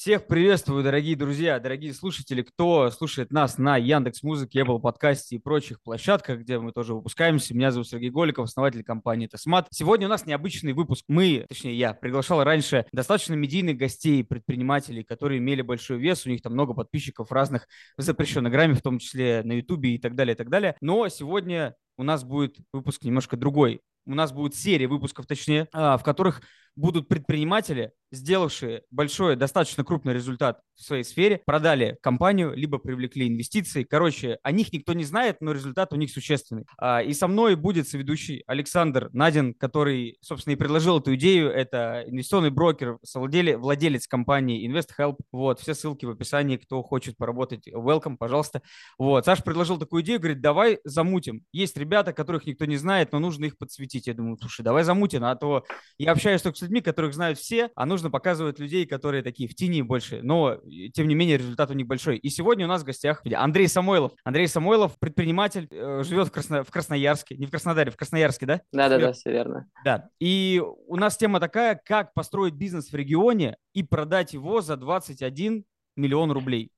Всех приветствую, дорогие друзья, дорогие слушатели, кто слушает нас на Яндекс Музыке, Apple подкасте и прочих площадках, где мы тоже выпускаемся. Меня зовут Сергей Голиков, основатель компании Тесмат. Сегодня у нас необычный выпуск. Мы, точнее я, приглашал раньше достаточно медийных гостей, предпринимателей, которые имели большой вес, у них там много подписчиков разных в запрещенной грамме, в том числе на Ютубе и так далее, и так далее. Но сегодня у нас будет выпуск немножко другой. У нас будет серия выпусков, точнее, а, в которых будут предприниматели, сделавшие большой, достаточно крупный результат в своей сфере, продали компанию, либо привлекли инвестиции. Короче, о них никто не знает, но результат у них существенный. А, и со мной будет соведущий Александр Надин, который, собственно, и предложил эту идею. Это инвестиционный брокер, владелец компании InvestHelp. Вот, все ссылки в описании, кто хочет поработать, welcome, пожалуйста. Вот, Саша предложил такую идею, говорит, давай замутим. Есть ребята, которых никто не знает, но нужно их подсветить. Я думаю, слушай, давай замутим, а то я общаюсь только с людьми, которых знают все, а нужно показывать людей, которые такие в тени больше. Но, тем не менее, результат у них большой. И сегодня у нас в гостях Андрей Самойлов. Андрей Самойлов, предприниматель, э, живет в, Красно... в Красноярске. Не в Краснодаре, в Красноярске, да? Да-да-да, все верно. Да. И у нас тема такая, как построить бизнес в регионе и продать его за 21 миллион рублей.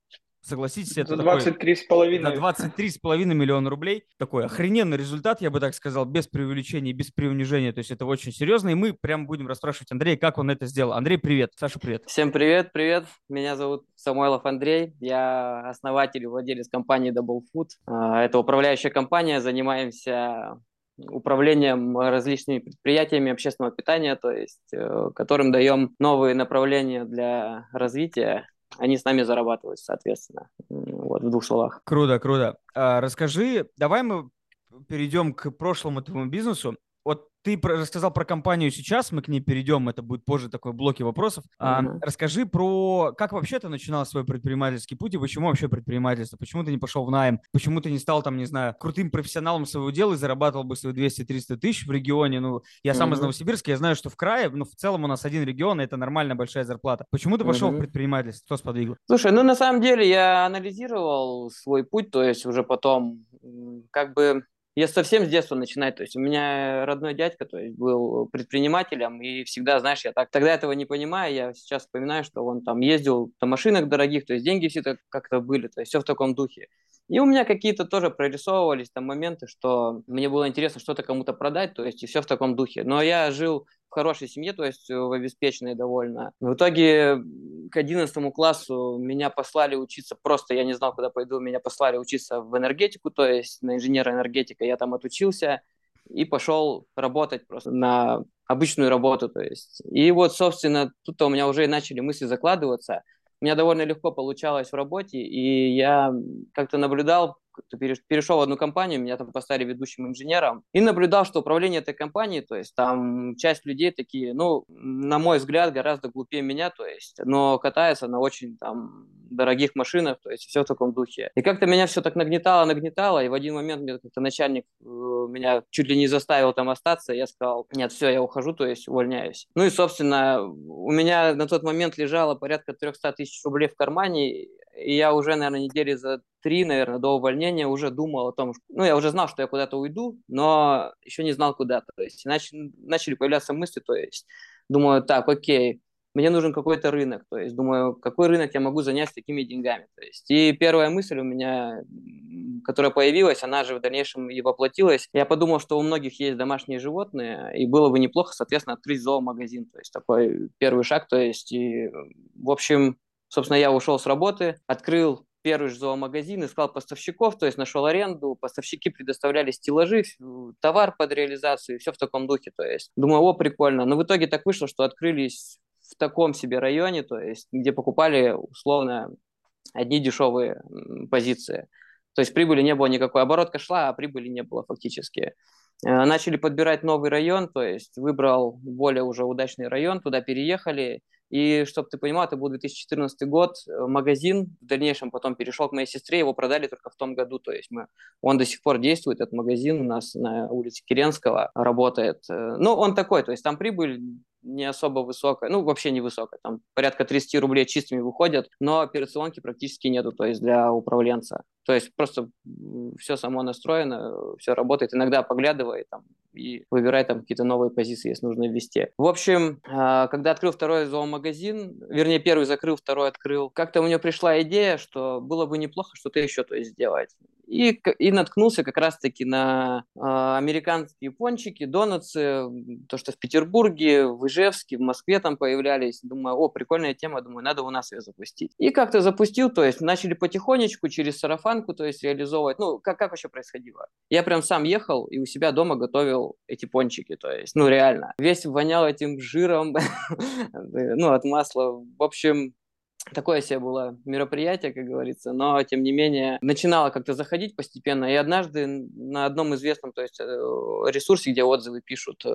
Согласитесь, это За 23,5. За 23,5 миллиона рублей. Такой охрененный результат, я бы так сказал, без преувеличения, без преунижения. То есть это очень серьезно. И мы прям будем расспрашивать Андрея, как он это сделал. Андрей, привет. Саша, привет. Всем привет, привет. Меня зовут Самойлов Андрей. Я основатель и владелец компании Double Food. А, это управляющая компания. Занимаемся управлением различными предприятиями общественного питания, то есть э, которым даем новые направления для развития они с нами зарабатывают, соответственно. Вот, в двух словах. Круто, круто. А, расскажи, давай мы перейдем к прошлому твоему бизнесу. Вот ты рассказал про компанию сейчас, мы к ней перейдем, это будет позже такой блоки вопросов. Uh-huh. А, расскажи про, как вообще ты начинал свой предпринимательский путь и почему вообще предпринимательство? Почему ты не пошел в найм? Почему ты не стал там, не знаю, крутым профессионалом своего дела и зарабатывал бы свои 200-300 тысяч в регионе? Ну, я сам uh-huh. из Новосибирска, я знаю, что в крае, ну, в целом у нас один регион, и это нормальная большая зарплата. Почему ты пошел uh-huh. в предпринимательство? Кто сподвигл? Слушай, ну, на самом деле я анализировал свой путь, то есть уже потом как бы я совсем с детства начинаю. То есть у меня родной дядька то есть, был предпринимателем, и всегда, знаешь, я так тогда этого не понимаю, я сейчас вспоминаю, что он там ездил на машинах дорогих, то есть деньги все так как-то были, то есть все в таком духе. И у меня какие-то тоже прорисовывались там моменты, что мне было интересно что-то кому-то продать, то есть и все в таком духе. Но я жил в хорошей семье, то есть в обеспеченной довольно. В итоге к 11 классу меня послали учиться, просто я не знал, куда пойду, меня послали учиться в энергетику, то есть на инженера энергетика. Я там отучился и пошел работать просто на обычную работу, то есть. И вот, собственно, тут у меня уже начали мысли закладываться – у меня довольно легко получалось в работе, и я как-то наблюдал, перешел в одну компанию, меня там поставили ведущим инженером, и наблюдал, что управление этой компанией, то есть там часть людей такие, ну, на мой взгляд, гораздо глупее меня, то есть, но катаются на очень там дорогих машинах, то есть все в таком духе. И как-то меня все так нагнетало, нагнетало, и в один момент мне как-то начальник э, меня чуть ли не заставил там остаться, я сказал, нет, все, я ухожу, то есть увольняюсь. Ну и, собственно, у меня на тот момент лежало порядка 300 тысяч рублей в кармане, и я уже, наверное, недели за три, наверное, до увольнения уже думал о том, что, ну, я уже знал, что я куда-то уйду, но еще не знал куда. То есть начали, начали появляться мысли, то есть думаю, так, окей, мне нужен какой-то рынок, то есть думаю, какой рынок я могу занять с такими деньгами. То есть, и первая мысль у меня, которая появилась, она же в дальнейшем и воплотилась. Я подумал, что у многих есть домашние животные, и было бы неплохо, соответственно, открыть зоомагазин. То есть такой первый шаг. То есть, и, в общем, собственно, я ушел с работы, открыл первый же зоомагазин, искал поставщиков, то есть нашел аренду, поставщики предоставляли стеллажи, товар под реализацию, все в таком духе, то есть думаю, о, прикольно. Но в итоге так вышло, что открылись в таком себе районе, то есть где покупали условно одни дешевые позиции. То есть прибыли не было никакой, оборотка шла, а прибыли не было фактически. Э, начали подбирать новый район, то есть выбрал более уже удачный район, туда переехали, и, чтобы ты понимал, это был 2014 год, э, магазин, в дальнейшем потом перешел к моей сестре, его продали только в том году, то есть мы, он до сих пор действует, этот магазин у нас на улице Керенского работает. Э, ну, он такой, то есть там прибыль не особо высокая, ну, вообще не высокая, там порядка 30 рублей чистыми выходят, но операционки практически нету, то есть для управленца. То есть просто все само настроено, все работает. Иногда поглядывай там, и выбирай там какие-то новые позиции, если нужно ввести. В общем, а, когда открыл второй зоомагазин, вернее, первый закрыл, второй открыл, как-то у меня пришла идея, что было бы неплохо что-то еще то есть, сделать. И, и наткнулся как раз-таки на э, американские пончики, донатсы, то, что в Петербурге, в Ижевске, в Москве там появлялись. Думаю, о, прикольная тема, думаю, надо у нас ее запустить. И как-то запустил, то есть начали потихонечку через сарафанку, то есть реализовывать. Ну, как, как вообще происходило? Я прям сам ехал и у себя дома готовил эти пончики, то есть, ну, реально. Весь вонял этим жиром, ну, от масла. В общем, такое себе было мероприятие, как говорится, но тем не менее начинало как-то заходить постепенно. И однажды на одном известном, то есть э, ресурсе, где отзывы пишут, э,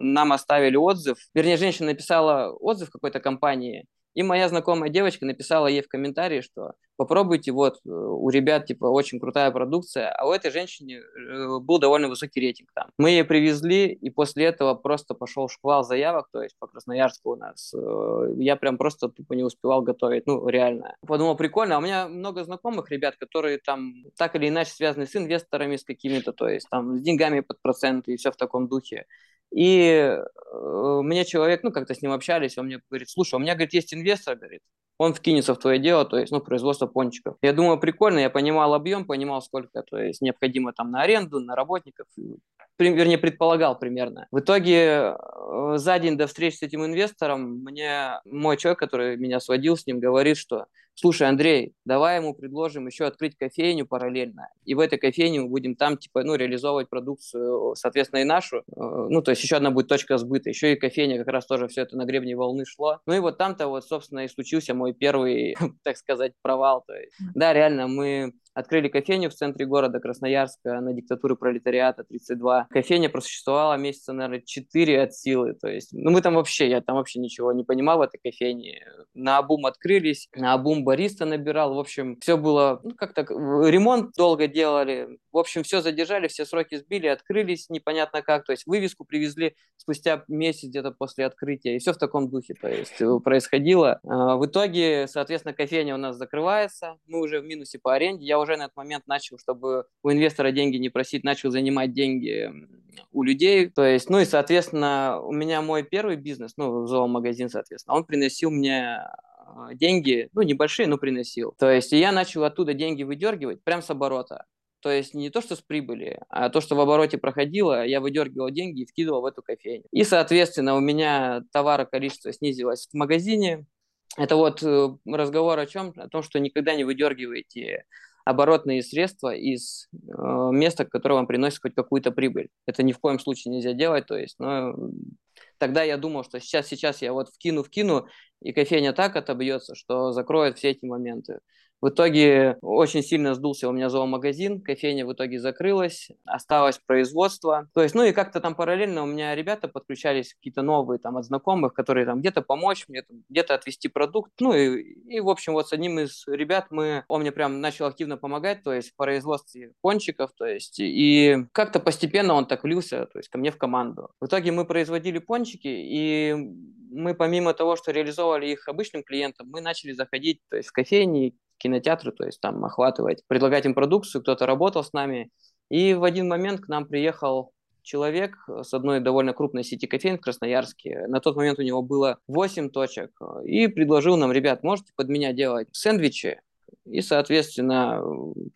нам оставили отзыв. Вернее, женщина написала отзыв какой-то компании, и моя знакомая девочка написала ей в комментарии, что попробуйте, вот, э, у ребят, типа, очень крутая продукция, а у этой женщины э, был довольно высокий рейтинг там. Мы ее привезли, и после этого просто пошел шквал заявок, то есть по Красноярску у нас. Э, я прям просто тупо не успевал готовить, ну, реально. Подумал, прикольно, а у меня много знакомых ребят, которые там так или иначе связаны с инвесторами, с какими-то, то есть там с деньгами под проценты и все в таком духе. И э, мне человек, ну, как-то с ним общались, он мне говорит, слушай, у меня, говорит, есть инвестор, говорит, он вкинется в твое дело, то есть, ну, производство пончиков. Я думаю, прикольно, я понимал объем, понимал, сколько, то есть, необходимо там на аренду, на работников, вернее, предполагал примерно. В итоге, э, за день до встречи с этим инвестором, мне мой человек, который меня сводил с ним, говорит, что слушай, Андрей, давай ему предложим еще открыть кофейню параллельно, и в этой кофейне мы будем там, типа, ну, реализовывать продукцию, соответственно, и нашу, э, ну, то есть еще одна будет точка сбыта, еще и кофейня как раз тоже все это на гребне волны шло. Ну и вот там-то вот, собственно, и случился мой первый, так сказать, провал. То есть, да, реально, мы Открыли кофейню в центре города Красноярска на диктатуры пролетариата 32. Кофейня просуществовала месяца, наверное, 4 от силы. То есть, ну, мы там вообще, я там вообще ничего не понимал в этой кофейне. На обум открылись, на обум бариста набирал. В общем, все было, ну, как так, ремонт долго делали. В общем, все задержали, все сроки сбили, открылись непонятно как. То есть, вывеску привезли спустя месяц где-то после открытия. И все в таком духе, то есть, э, происходило. А, в итоге, соответственно, кофейня у нас закрывается. Мы уже в минусе по аренде. Я уже на этот момент начал, чтобы у инвестора деньги не просить, начал занимать деньги у людей. То есть, ну и, соответственно, у меня мой первый бизнес, ну, зоомагазин, соответственно, он приносил мне а, деньги, ну, небольшие, но приносил. То есть, я начал оттуда деньги выдергивать прям с оборота. То есть не то, что с прибыли, а то, что в обороте проходило, я выдергивал деньги и вкидывал в эту кофейню. И, соответственно, у меня товара количество снизилось в магазине. Это вот э, разговор о чем? О том, что никогда не выдергиваете оборотные средства из э, места, которое вам приносит хоть какую-то прибыль. Это ни в коем случае нельзя делать. То есть, ну, тогда я думал, что сейчас, сейчас я вот вкину, вкину, и кофейня так отобьется, что закроет все эти моменты. В итоге очень сильно сдулся у меня зоомагазин, кофейня в итоге закрылась, осталось производство. То есть, ну и как-то там параллельно у меня ребята подключались какие-то новые там от знакомых, которые там где-то помочь мне, где-то отвести продукт. Ну и, и, в общем, вот с одним из ребят мы, он мне прям начал активно помогать, то есть в производстве пончиков, то есть и как-то постепенно он так влился, то есть ко мне в команду. В итоге мы производили пончики, и мы помимо того, что реализовывали их обычным клиентам, мы начали заходить то есть, в кофейни, кинотеатры, то есть там охватывать, предлагать им продукцию, кто-то работал с нами. И в один момент к нам приехал человек с одной довольно крупной сети кофеин в Красноярске. На тот момент у него было 8 точек. И предложил нам, ребят, можете под меня делать сэндвичи, и, соответственно,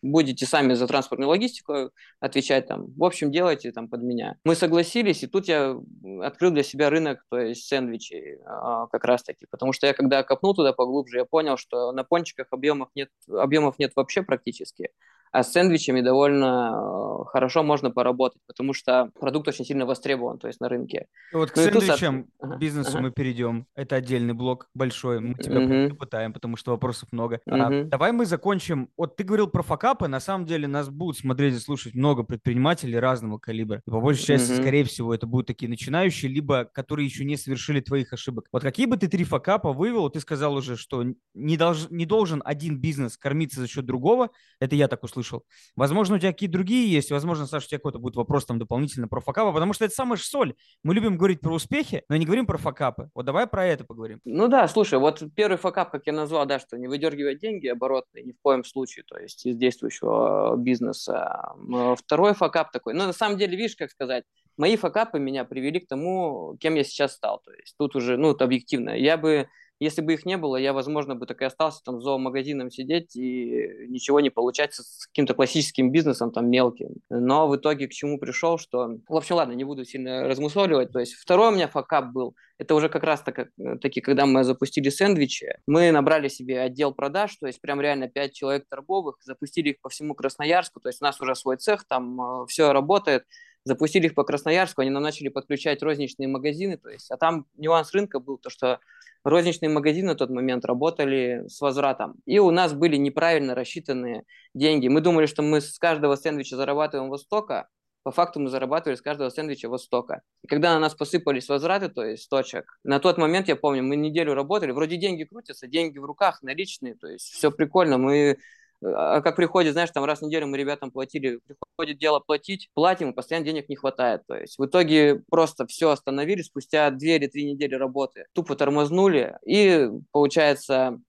будете сами за транспортную логистику отвечать там. В общем, делайте там под меня. Мы согласились, и тут я открыл для себя рынок, то есть сэндвичей а, как раз-таки, потому что я когда копнул туда поглубже, я понял, что на пончиках объемов нет, объемов нет вообще практически а с сэндвичами довольно э, хорошо можно поработать, потому что продукт очень сильно востребован, то есть на рынке. И вот к ну, сэндвичам, тут... к бизнесу ага. мы перейдем. Это отдельный блок большой, мы тебя угу. попытаем, потому что вопросов много. Угу. А, давай мы закончим. Вот ты говорил про факапы, на самом деле нас будут смотреть и слушать много предпринимателей разного калибра. И по большей части, угу. скорее всего, это будут такие начинающие, либо которые еще не совершили твоих ошибок. Вот какие бы ты три факапа вывел? Ты сказал уже, что не, долж... не должен один бизнес кормиться за счет другого. Это я так услышал услышал. Возможно, у тебя какие-то другие есть. Возможно, Саша, у тебя какой-то будет вопрос там дополнительно про факапы, потому что это самая соль. Мы любим говорить про успехи, но не говорим про факапы. Вот давай про это поговорим. Ну да, слушай, вот первый факап, как я назвал, да, что не выдергивать деньги оборотные ни в коем случае, то есть из действующего бизнеса. Второй факап такой, ну на самом деле, видишь, как сказать, мои факапы меня привели к тому, кем я сейчас стал. То есть тут уже, ну, это объективно. Я бы если бы их не было, я, возможно, бы так и остался там зоомагазином сидеть и ничего не получать с каким-то классическим бизнесом там мелким. Но в итоге к чему пришел, что... В общем, ладно, не буду сильно размусоливать. То есть второй у меня факап был, это уже как раз так, таки, когда мы запустили сэндвичи, мы набрали себе отдел продаж, то есть прям реально 5 человек торговых, запустили их по всему Красноярску, то есть у нас уже свой цех, там э, все работает, запустили их по Красноярску, они нам начали подключать розничные магазины, то есть, а там нюанс рынка был то, что розничные магазины в тот момент работали с возвратом. И у нас были неправильно рассчитанные деньги. Мы думали, что мы с каждого сэндвича зарабатываем востока, по факту мы зарабатывали с каждого сэндвича востока. И когда на нас посыпались возвраты, то есть точек, на тот момент, я помню, мы неделю работали, вроде деньги крутятся, деньги в руках, наличные, то есть все прикольно, мы а как приходит, знаешь, там раз в неделю мы ребятам платили, приходит дело платить, платим, и постоянно денег не хватает. То есть в итоге просто все остановили спустя две или три недели работы. Тупо тормознули и, получается,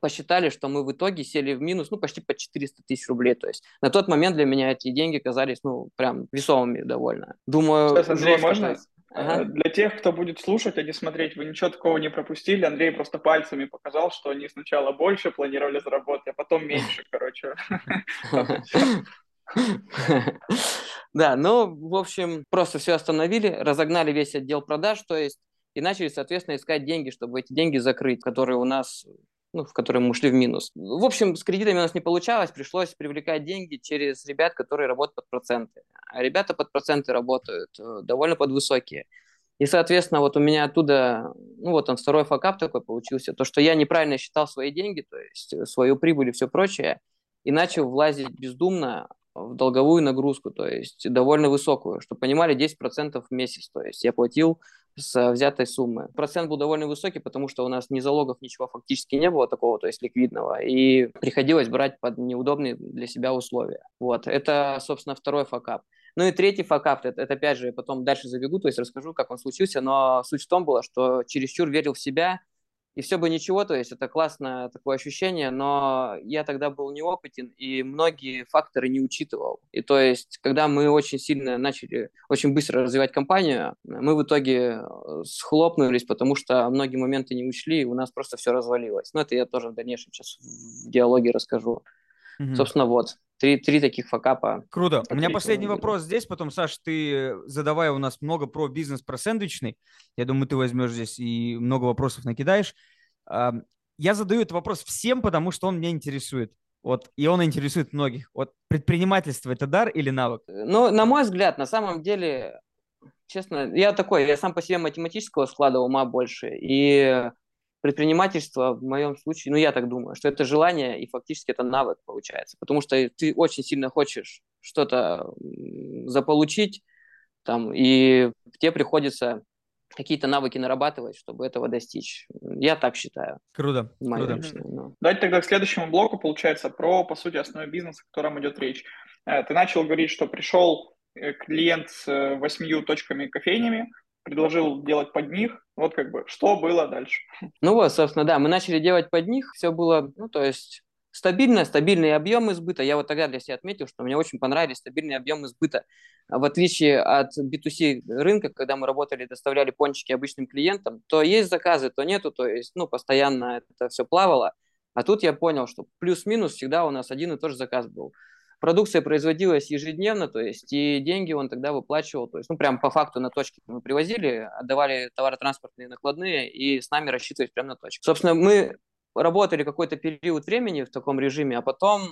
посчитали, что мы в итоге сели в минус, ну, почти по 400 тысяч рублей. То есть на тот момент для меня эти деньги казались, ну, прям весомыми довольно. Думаю, Сейчас, Андрей, можно? Ага. Э, для тех, кто будет слушать, а не смотреть, вы ничего такого не пропустили. Андрей просто пальцами показал, что они сначала больше планировали заработать, а потом меньше, короче. Да, ну, в общем, просто все остановили, разогнали весь отдел продаж, то есть, и начали, соответственно, искать деньги, чтобы эти деньги закрыть, которые у нас ну, в которые мы ушли в минус. В общем, с кредитами у нас не получалось, пришлось привлекать деньги через ребят, которые работают под проценты. А ребята под проценты работают э, довольно под высокие. И, соответственно, вот у меня оттуда, ну вот он второй факап такой получился, то, что я неправильно считал свои деньги, то есть э, свою прибыль и все прочее, и начал влазить бездумно в долговую нагрузку, то есть довольно высокую, чтобы понимали, 10% в месяц, то есть я платил с взятой суммы. Процент был довольно высокий, потому что у нас ни залогов, ничего фактически не было такого, то есть ликвидного, и приходилось брать под неудобные для себя условия. Вот, это, собственно, второй факап. Ну и третий факап, это, это опять же, потом дальше забегу, то есть расскажу, как он случился, но суть в том была, что чересчур верил в себя, и все бы ничего, то есть это классное такое ощущение, но я тогда был неопытен и многие факторы не учитывал. И то есть, когда мы очень сильно начали, очень быстро развивать компанию, мы в итоге э, схлопнулись, потому что многие моменты не учли, и у нас просто все развалилось. Но это я тоже в дальнейшем сейчас в диалоге расскажу. Угу. Собственно, вот. Три, три таких факапа. Круто. У меня последний вопрос здесь, потом, Саш, ты задавай у нас много про бизнес, про сэндвичный. Я думаю, ты возьмешь здесь и много вопросов накидаешь. Я задаю этот вопрос всем, потому что он меня интересует. Вот, и он интересует многих. Вот предпринимательство – это дар или навык? Ну, на мой взгляд, на самом деле, честно, я такой, я сам по себе математического склада ума больше. И предпринимательство в моем случае, ну я так думаю, что это желание и фактически это навык получается, потому что ты очень сильно хочешь что-то заполучить, там, и тебе приходится какие-то навыки нарабатывать, чтобы этого достичь. Я так считаю. Круто. круто. Личное, но... Давайте тогда к следующему блоку, получается, про, по сути, основу бизнеса, о котором идет речь. Э, ты начал говорить, что пришел э, клиент с э, восьмию точками кофейнями, предложил делать под них. Вот как бы, что было дальше? Ну вот, собственно, да, мы начали делать под них. Все было, ну, то есть стабильно, стабильный объем сбыта. Я вот тогда для себя отметил, что мне очень понравились стабильные объемы сбыта. В отличие от B2C рынка, когда мы работали, доставляли пончики обычным клиентам, то есть заказы, то нету, то есть, ну, постоянно это все плавало. А тут я понял, что плюс-минус всегда у нас один и тот же заказ был продукция производилась ежедневно, то есть и деньги он тогда выплачивал, то есть ну прям по факту на точке мы привозили, отдавали товаротранспортные накладные и с нами рассчитывались прямо на точке. Собственно, мы работали какой-то период времени в таком режиме, а потом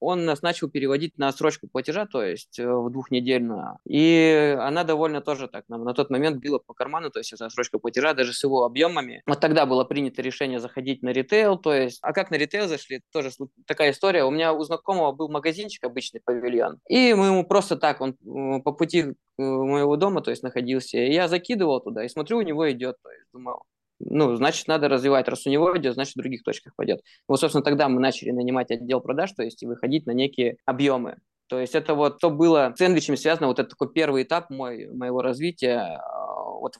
он нас начал переводить на срочку платежа, то есть э, в двухнедельную. И она довольно тоже так нам на тот момент била по карману, то есть эта срочка платежа даже с его объемами. Вот тогда было принято решение заходить на ритейл, то есть, а как на ритейл зашли, тоже такая история. У меня у знакомого был магазинчик, обычный павильон, и мы ему просто так, он э, по пути э, моего дома, то есть находился, и я закидывал туда, и смотрю, у него идет, то есть думал, ну, значит, надо развивать. Раз у него идет, значит, в других точках пойдет. Вот, собственно, тогда мы начали нанимать отдел продаж, то есть выходить на некие объемы. То есть это вот то было с сэндвичами связано, вот это такой первый этап мой, моего развития. А, вот,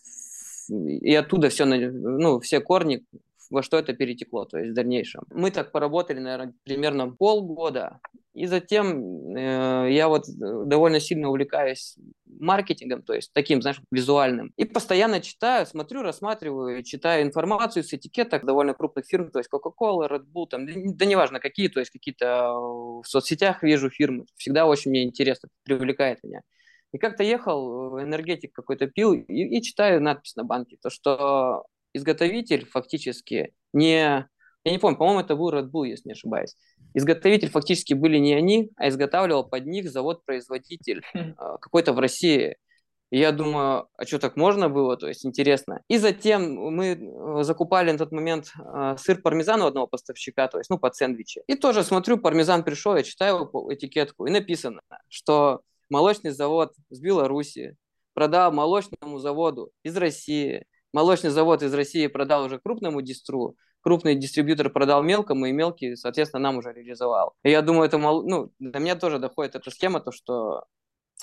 и оттуда все, ну, все корни во что это перетекло, то есть в дальнейшем. Мы так поработали, наверное, примерно полгода, и затем э, я вот э, довольно сильно увлекаюсь маркетингом, то есть таким, знаешь, визуальным. И постоянно читаю, смотрю, рассматриваю, читаю информацию с этикеток довольно крупных фирм, то есть Coca-Cola, Red Bull, там, да неважно какие, то есть какие-то э, в соцсетях вижу фирмы. Всегда очень мне интересно, привлекает меня. И как-то ехал, э, энергетик какой-то пил, и, и читаю надпись на банке, то что изготовитель фактически не... Я не помню, по-моему, это был Red Bull, если не ошибаюсь. Изготовитель фактически были не они, а изготавливал под них завод-производитель хм. а, какой-то в России. И я думаю, а что так можно было? То есть интересно. И затем мы э, закупали на тот момент э, сыр пармезан у одного поставщика, то есть, ну, под сэндвичи. И тоже смотрю, пармезан пришел, я читаю этикетку, и написано, что молочный завод с Беларуси продал молочному заводу из России молочный завод из России продал уже крупному дистру, крупный дистрибьютор продал мелкому, и мелкий, соответственно, нам уже реализовал. И я думаю, это мол... ну, до меня тоже доходит эта схема, то, что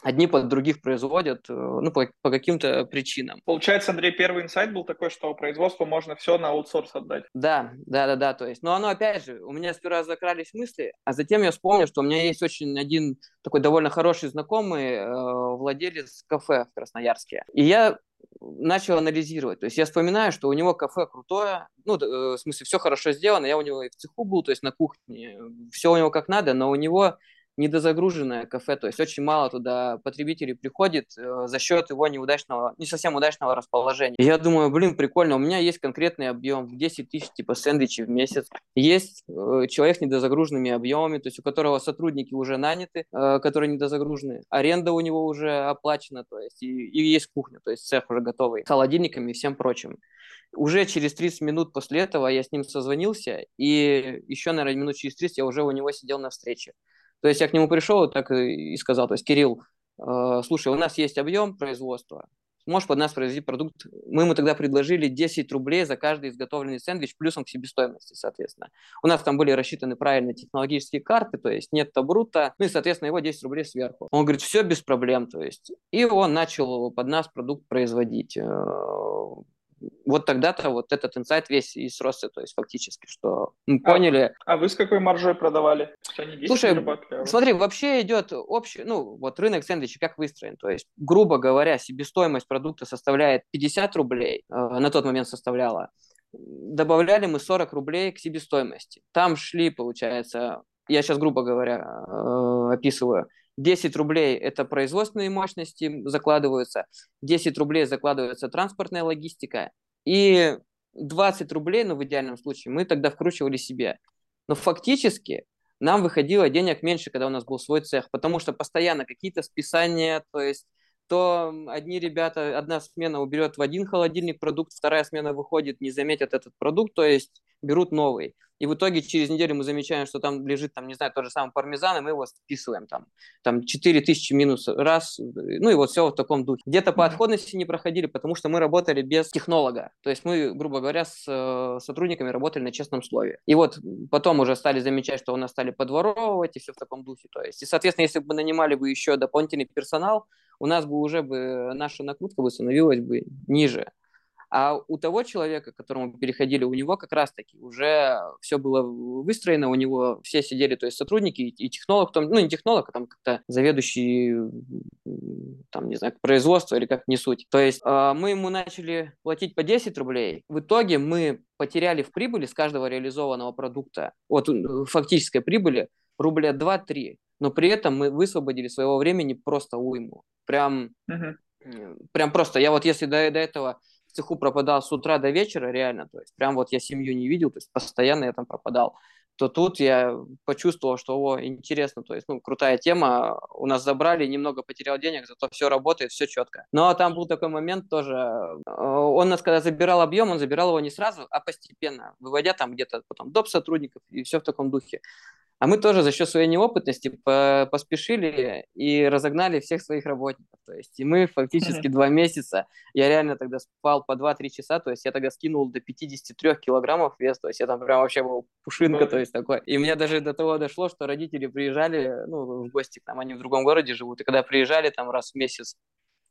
одни под других производят, э, ну, по, по каким-то причинам. Получается, Андрей, первый инсайт был такой, что производство можно все на аутсорс отдать. Да, да, да, да, то есть, но оно, опять же, у меня сперва закрались мысли, а затем я вспомнил, что у меня есть очень один такой довольно хороший знакомый э, владелец кафе в Красноярске. И я начал анализировать. То есть я вспоминаю, что у него кафе крутое, ну, э, в смысле, все хорошо сделано. Я у него и в цеху был, то есть на кухне, все у него как надо, но у него недозагруженное кафе, то есть очень мало туда потребителей приходит э, за счет его неудачного, не совсем удачного расположения. Я думаю, блин, прикольно, у меня есть конкретный объем в 10 тысяч типа сэндвичей в месяц, есть э, человек с недозагруженными объемами, то есть у которого сотрудники уже наняты, э, которые недозагружены, аренда у него уже оплачена, то есть и, и есть кухня, то есть цех уже готовый, с холодильниками и всем прочим. Уже через 30 минут после этого я с ним созвонился, и еще, наверное, минут через 30 я уже у него сидел на встрече. То есть я к нему пришел так и сказал, то есть, Кирилл, э, слушай, у нас есть объем производства, можешь под нас произвести продукт. Мы ему тогда предложили 10 рублей за каждый изготовленный сэндвич плюсом к себестоимости, соответственно. У нас там были рассчитаны правильно технологические карты, то есть нет табрута, ну и, соответственно, его 10 рублей сверху. Он говорит, все без проблем, то есть. И он начал под нас продукт производить. Вот тогда-то вот этот инсайт весь и сросся, то есть фактически, что мы а, поняли. А вы с какой маржой продавали? Слушай, а смотри, вообще идет общий, ну, вот рынок сэндвичей как выстроен, то есть, грубо говоря, себестоимость продукта составляет 50 рублей, э, на тот момент составляла, добавляли мы 40 рублей к себестоимости. Там шли, получается, я сейчас, грубо говоря, э, описываю, 10 рублей – это производственные мощности закладываются, 10 рублей закладывается транспортная логистика, и 20 рублей, ну, в идеальном случае, мы тогда вкручивали себе. Но фактически нам выходило денег меньше, когда у нас был свой цех, потому что постоянно какие-то списания, то есть то одни ребята, одна смена уберет в один холодильник продукт, вторая смена выходит, не заметят этот продукт, то есть берут новый. И в итоге через неделю мы замечаем, что там лежит, там, не знаю, тот же самый пармезан, и мы его списываем там, там 4000 минус раз, ну и вот все в таком духе. Где-то по отходности не проходили, потому что мы работали без технолога. То есть мы, грубо говоря, с э, сотрудниками работали на честном слове. И вот потом уже стали замечать, что у нас стали подворовывать и все в таком духе. То есть, и, соответственно, если бы нанимали бы еще дополнительный персонал, у нас бы уже бы наша накрутка бы становилась бы ниже. А у того человека, к которому переходили, у него как раз-таки уже все было выстроено, у него все сидели, то есть сотрудники и технолог, там, ну не технолог, а там как-то заведующий, там, не знаю, производство или как не суть. То есть э, мы ему начали платить по 10 рублей. В итоге мы потеряли в прибыли с каждого реализованного продукта, вот фактической прибыли, рубля 2-3 но при этом мы высвободили своего времени просто уйму. Прям, uh-huh. прям просто. Я вот если до, до этого в цеху пропадал с утра до вечера, реально, то есть прям вот я семью не видел, то есть постоянно я там пропадал, то тут я почувствовал, что, о, интересно, то есть, ну, крутая тема, у нас забрали, немного потерял денег, зато все работает, все четко. Но там был такой момент тоже, э, он нас когда забирал объем, он забирал его не сразу, а постепенно, выводя там где-то потом доп. сотрудников и все в таком духе. А мы тоже за счет своей неопытности по поспешили и разогнали всех своих работников. То есть и мы фактически два месяца, я реально тогда спал по 2-3 часа, то есть я тогда скинул до 53 килограммов вес, то есть я там прям вообще был пушинка, то есть такой. И мне даже до того дошло, что родители приезжали, ну, в гости к нам, они в другом городе живут, и когда приезжали там раз в месяц,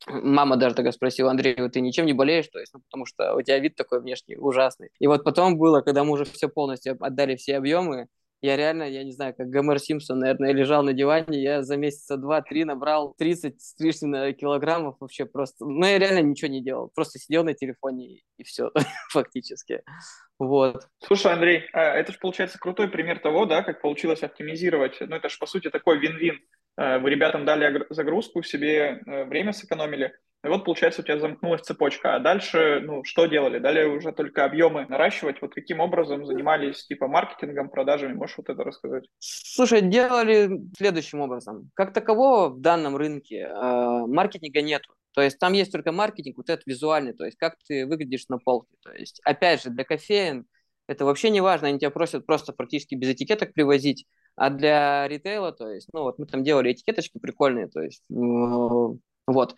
Мама даже тогда спросила, Андрей, ты ничем не болеешь? То есть, ну, потому что у тебя вид такой внешний ужасный. И вот потом было, когда мы уже все полностью отдали все объемы, я реально, я не знаю, как Гомер Симпсон, наверное, лежал на диване, я за месяца два-три набрал 30 с лишним э, килограммов вообще просто. Ну, я реально ничего не делал, просто сидел на телефоне и все, фактически. Вот. Слушай, Андрей, а это же получается крутой пример того, да, как получилось оптимизировать. Ну, это же, по сути, такой вин-вин. Э, вы ребятам дали загрузку, себе э, время сэкономили, и вот, получается, у тебя замкнулась цепочка. А дальше, ну, что делали? Далее уже только объемы наращивать. Вот каким образом занимались, типа, маркетингом, продажами? Можешь вот это рассказать? Слушай, делали следующим образом. Как такового в данном рынке э, маркетинга нету. То есть там есть только маркетинг, вот этот визуальный, то есть как ты выглядишь на полке. То есть, опять же, для кофеин это вообще не важно, они тебя просят просто практически без этикеток привозить, а для ритейла, то есть, ну вот мы там делали этикеточки прикольные, то есть, э, вот.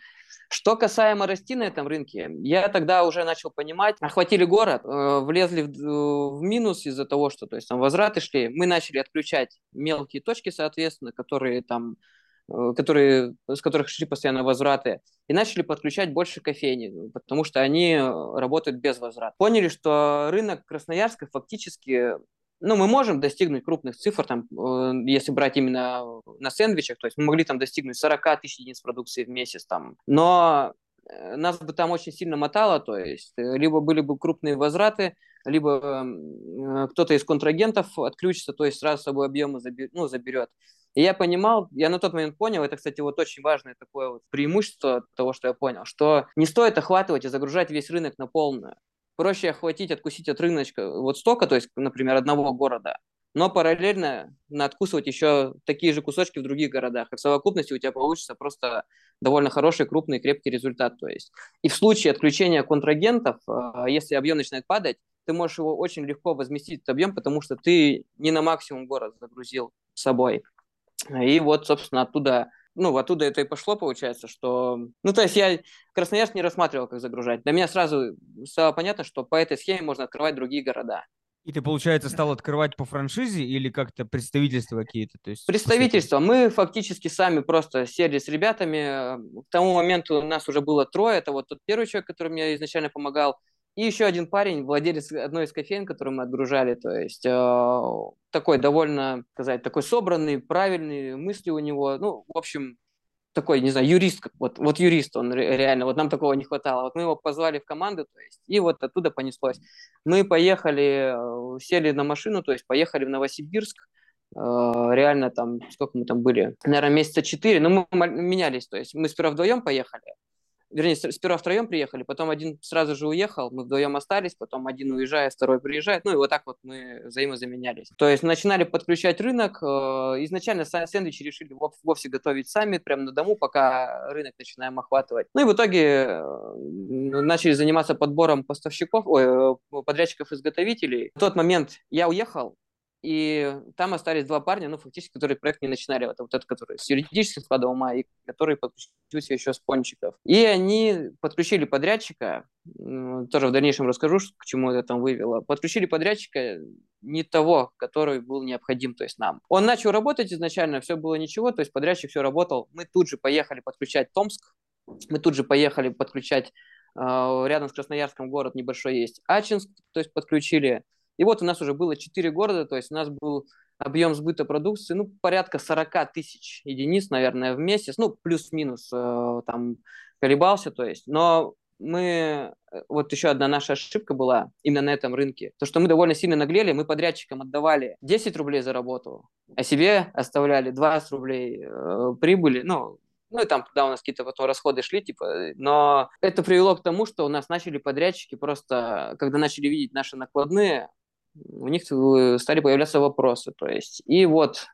Что касаемо расти на этом рынке, я тогда уже начал понимать, охватили город, э, влезли в, в минус из-за того, что то есть, там возвраты шли, мы начали отключать мелкие точки, соответственно, которые там э, которые, с которых шли постоянно возвраты, и начали подключать больше кофейни, потому что они работают без возврата. Поняли, что рынок Красноярска фактически ну, мы можем достигнуть крупных цифр, там, э, если брать именно на сэндвичах, то есть мы могли там достигнуть 40 тысяч единиц продукции в месяц, там, но э, нас бы там очень сильно мотало, то есть э, либо были бы крупные возвраты, либо кто-то из контрагентов отключится, то есть сразу с собой объемы забер, ну, заберет. И я понимал, я на тот момент понял, это, кстати, вот очень важное такое вот преимущество того, что я понял, что не стоит охватывать и загружать весь рынок на полную проще охватить, откусить от рыночка вот столько, то есть, например, одного города, но параллельно надкусывать еще такие же кусочки в других городах. И в совокупности у тебя получится просто довольно хороший, крупный, крепкий результат. То есть. И в случае отключения контрагентов, а, если объем начинает падать, ты можешь его очень легко возместить, этот объем, потому что ты не на максимум город загрузил с собой. И вот, собственно, оттуда ну, оттуда это и пошло, получается, что... Ну, то есть я Красноярск не рассматривал, как загружать. Для меня сразу стало понятно, что по этой схеме можно открывать другие города. И ты, получается, стал открывать по франшизе или как-то представительства какие-то? То есть, представительства. Мы фактически сами просто сели с ребятами. К тому моменту нас уже было трое. Это вот тот первый человек, который мне изначально помогал. И еще один парень, владелец одной из кофеин, которую мы отгружали, то есть э, такой довольно, сказать, такой собранный, правильный мысли у него. Ну, в общем, такой, не знаю, юрист, вот, вот юрист он реально, вот нам такого не хватало. Вот мы его позвали в команду, то есть, и вот оттуда понеслось. Мы поехали, э, сели на машину, то есть поехали в Новосибирск, э, реально там, сколько мы там были, наверное, месяца четыре, но мы менялись, то есть мы сперва вдвоем поехали, вернее, сперва втроем приехали, потом один сразу же уехал, мы вдвоем остались, потом один уезжает, второй приезжает, ну и вот так вот мы взаимозаменялись. То есть начинали подключать рынок, э, изначально сэндвичи решили вовсе готовить сами, прямо на дому, пока рынок начинаем охватывать. Ну и в итоге э, начали заниматься подбором поставщиков, ой, э, подрядчиков-изготовителей. В тот момент я уехал, и там остались два парня, ну, фактически, которые проект не начинали. Вот, вот этот, который с юридическим складом ума, и который подключился еще с пончиков. И они подключили подрядчика, тоже в дальнейшем расскажу, к чему это там вывело. Подключили подрядчика не того, который был необходим, то есть нам. Он начал работать изначально, все было ничего, то есть подрядчик все работал. Мы тут же поехали подключать Томск, мы тут же поехали подключать э, рядом с Красноярском город небольшой есть Ачинск, то есть подключили и вот у нас уже было 4 города, то есть у нас был объем сбыта продукции, ну, порядка 40 тысяч единиц, наверное, в месяц, ну, плюс-минус э, там колебался, то есть, но мы, э, вот еще одна наша ошибка была именно на этом рынке, то, что мы довольно сильно наглели, мы подрядчикам отдавали 10 рублей за работу, а себе оставляли 20 рублей э, прибыли, ну, ну и там туда у нас какие-то потом расходы шли, типа, но это привело к тому, что у нас начали подрядчики просто, когда начали видеть наши накладные, у них э, стали появляться вопросы. То есть, и вот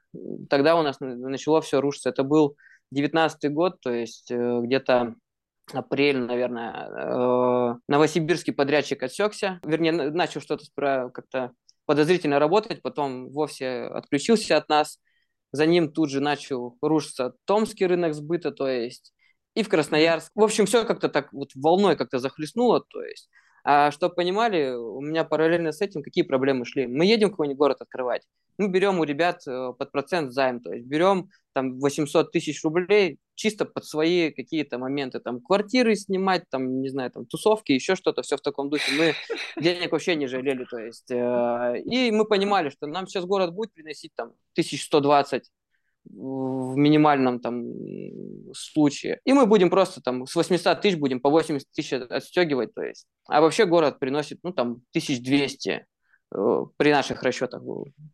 тогда у нас начало все рушиться. Это был 19 год, то есть э, где-то апрель, наверное, э, новосибирский подрядчик отсекся, вернее, начал что-то как-то подозрительно работать, потом вовсе отключился от нас. За ним тут же начал рушиться Томский рынок сбыта, то есть и в Красноярск. В общем, все как-то так вот волной как-то захлестнуло, то есть. А чтобы понимали, у меня параллельно с этим какие проблемы шли. Мы едем какой-нибудь город открывать, мы берем у ребят э, под процент займ, то есть берем там 800 тысяч рублей чисто под свои какие-то моменты, там квартиры снимать, там, не знаю, там тусовки, еще что-то, все в таком духе. Мы денег вообще не жалели, то есть. Э, и мы понимали, что нам сейчас город будет приносить там 1120 в минимальном там случае. И мы будем просто там с 800 тысяч будем по 80 тысяч отстегивать, то есть. А вообще город приносит, ну, там, 1200 э, при наших расчетах.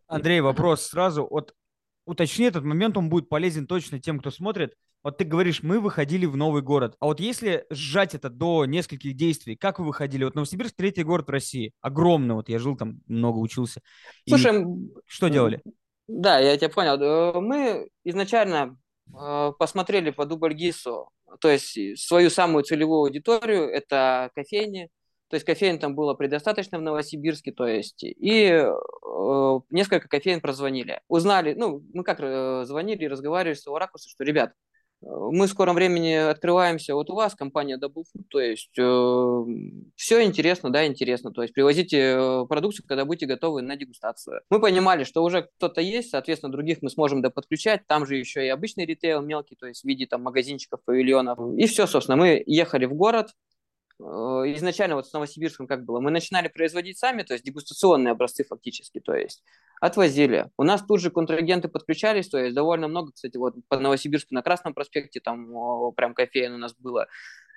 Андрей, вопрос сразу. Вот уточни этот момент, он будет полезен точно тем, кто смотрит. Вот ты говоришь, мы выходили в новый город. А вот если сжать это до нескольких действий, как вы выходили? Вот Новосибирск третий город в России. Огромный. Вот я жил там, много учился. Слушай, что делали? Да, я тебя понял. Э, мы изначально э, посмотрели по Дубльгису, то есть свою самую целевую аудиторию, это кофейни, то есть кофеин там было предостаточно в Новосибирске, то есть, и э, несколько кофеин прозвонили. Узнали, ну, мы как э, звонили и разговаривали с Оракуса, что, ребят, мы в скором времени открываемся. Вот у вас компания Double Food, то есть э, все интересно, да, интересно. То есть привозите э, продукцию, когда будете готовы на дегустацию. Мы понимали, что уже кто-то есть, соответственно, других мы сможем подключать. Там же еще и обычный ритейл мелкий, то есть в виде там магазинчиков, павильонов. И все, собственно, мы ехали в город, изначально вот с Новосибирском как было, мы начинали производить сами, то есть дегустационные образцы фактически, то есть отвозили. У нас тут же контрагенты подключались, то есть довольно много, кстати, вот по Новосибирску на Красном проспекте, там прям кофеин у нас было,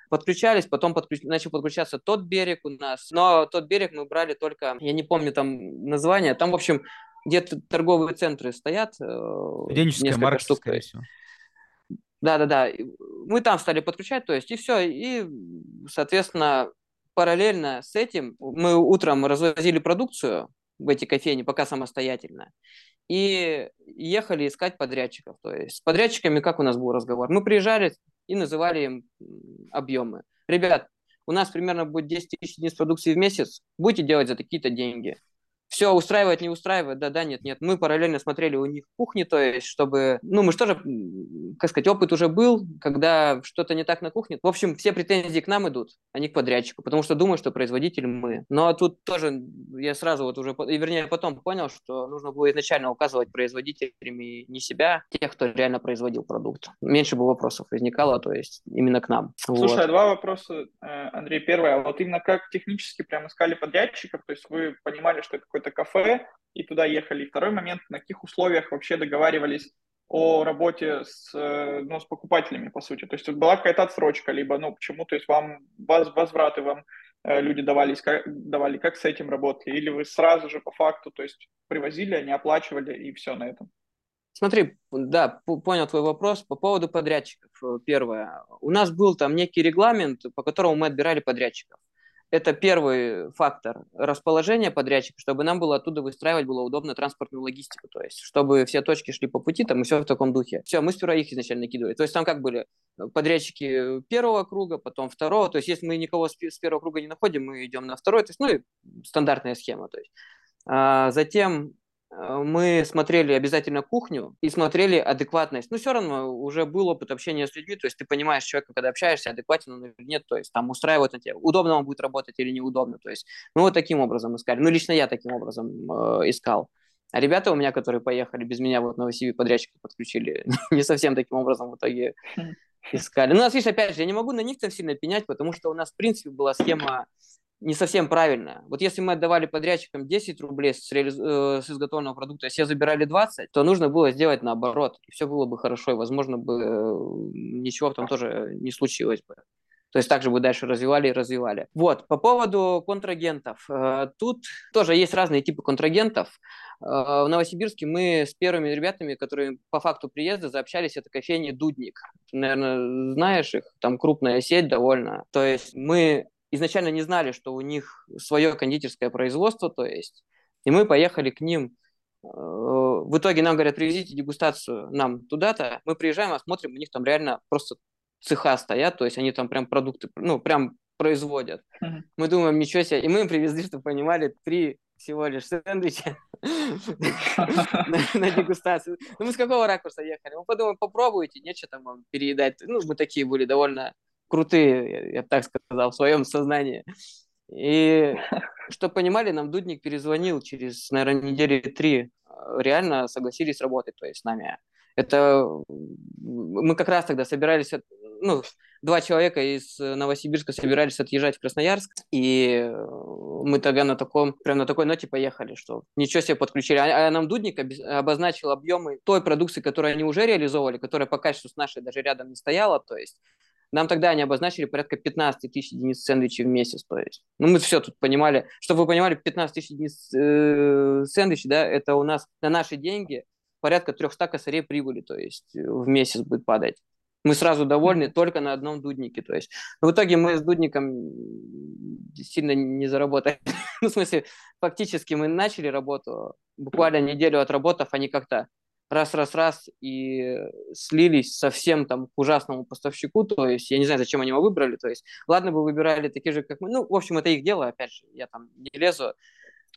подключались, потом подключ... начал подключаться тот берег у нас, но тот берег мы брали только, я не помню там название, там, в общем, где-то торговые центры стоят. Э, Студенческая марка, штук, скорее всего. Да-да-да, мы там стали подключать, то есть и все, и, соответственно, параллельно с этим мы утром развозили продукцию, в эти кофейни, пока самостоятельно. И ехали искать подрядчиков. То есть с подрядчиками как у нас был разговор? Мы приезжали и называли им объемы. Ребят, у нас примерно будет 10 тысяч единиц продукции в месяц, будете делать за такие-то деньги все устраивает, не устраивает, да-да, нет, нет. Мы параллельно смотрели у них кухни, то есть, чтобы, ну, мы же тоже, как сказать, опыт уже был, когда что-то не так на кухне. В общем, все претензии к нам идут, а не к подрядчику, потому что думаю, что производитель мы. Но тут тоже я сразу вот уже, вернее, потом понял, что нужно было изначально указывать производителями не себя, тех, кто реально производил продукт. Меньше бы вопросов возникало, то есть именно к нам. Слушай, вот. а два вопроса, э, Андрей. Первое, а вот именно как технически прям искали подрядчиков, то есть вы понимали, что это какой какое-то кафе и туда ехали. И второй момент, на каких условиях вообще договаривались о работе с, э, ну, с покупателями, по сути. То есть была какая-то отсрочка, либо, ну, почему, то есть вам возвраты вам э, люди давались, как, давали, как с этим работали, или вы сразу же по факту, то есть привозили, они оплачивали, и все на этом? Смотри, да, понял твой вопрос. По поводу подрядчиков, э, первое. У нас был там некий регламент, по которому мы отбирали подрядчиков это первый фактор расположения подрядчика, чтобы нам было оттуда выстраивать было удобно транспортную логистику, то есть чтобы все точки шли по пути, там и все в таком духе. Все, мы сперва их изначально накидывали. То есть там как были подрядчики первого круга, потом второго. То есть если мы никого с первого круга не находим, мы идем на второй. То есть, ну и стандартная схема. То есть. А затем мы смотрели обязательно кухню и смотрели адекватность. Но все равно уже был опыт общения с людьми, то есть ты понимаешь человека, когда общаешься, адекватен он или нет, то есть там устраивает на тебя, удобно он будет работать или неудобно. То есть мы вот таким образом искали. Ну, лично я таким образом э, искал. А ребята у меня, которые поехали без меня, вот Новосибирск подрядчика подключили, не совсем таким образом в итоге искали. Ну, у нас, видишь, опять же, я не могу на них там сильно пенять, потому что у нас, в принципе, была схема не совсем правильно. Вот если мы отдавали подрядчикам 10 рублей с, реали... э, с изготовленного продукта, если забирали 20, то нужно было сделать наоборот, и все было бы хорошо, и, возможно, бы э, ничего там тоже не случилось бы. То есть также бы дальше развивали и развивали. Вот, по поводу контрагентов. Э, тут тоже есть разные типы контрагентов. В Новосибирске мы с первыми ребятами, которые по факту приезда заобщались, это кофейня «Дудник». Ты, наверное, знаешь их, там крупная сеть довольно. То есть мы изначально не знали, что у них свое кондитерское производство, то есть, и мы поехали к ним. Э, в итоге нам говорят, привезите дегустацию нам туда-то. Мы приезжаем, осмотрим, у них там реально просто цеха стоят, то есть они там прям продукты, ну, прям производят. Mm-hmm. Мы думаем, ничего себе. И мы им привезли, чтобы понимали, три всего лишь сэндвича на дегустацию. Ну, мы с какого ракурса ехали? Мы подумали, попробуйте, нечего там вам переедать. Ну, мы такие были довольно крутые, я так сказал, в своем сознании. И что понимали, нам Дудник перезвонил через, наверное, недели три. Реально согласились работать, то есть с нами. Это мы как раз тогда собирались, ну, два человека из Новосибирска собирались отъезжать в Красноярск, и мы тогда на таком, прям на такой ноте поехали, что ничего себе подключили. А, а нам Дудник обозначил объемы той продукции, которую они уже реализовывали, которая по качеству с нашей даже рядом не стояла, то есть нам тогда они обозначили порядка 15 тысяч единиц сэндвичей в месяц. То есть, ну, мы все тут понимали. Чтобы вы понимали, 15 тысяч единиц э, сэндвичей, да, это у нас на наши деньги порядка 300 косарей прибыли, то есть э, в месяц будет падать. Мы сразу довольны только на одном дуднике. То есть, но в итоге мы с дудником сильно не заработали. ну, в смысле, фактически мы начали работу, буквально неделю отработав, они как-то раз-раз-раз и слились совсем там к ужасному поставщику, то есть я не знаю, зачем они его выбрали, то есть ладно бы выбирали такие же, как мы, ну, в общем, это их дело, опять же, я там не лезу,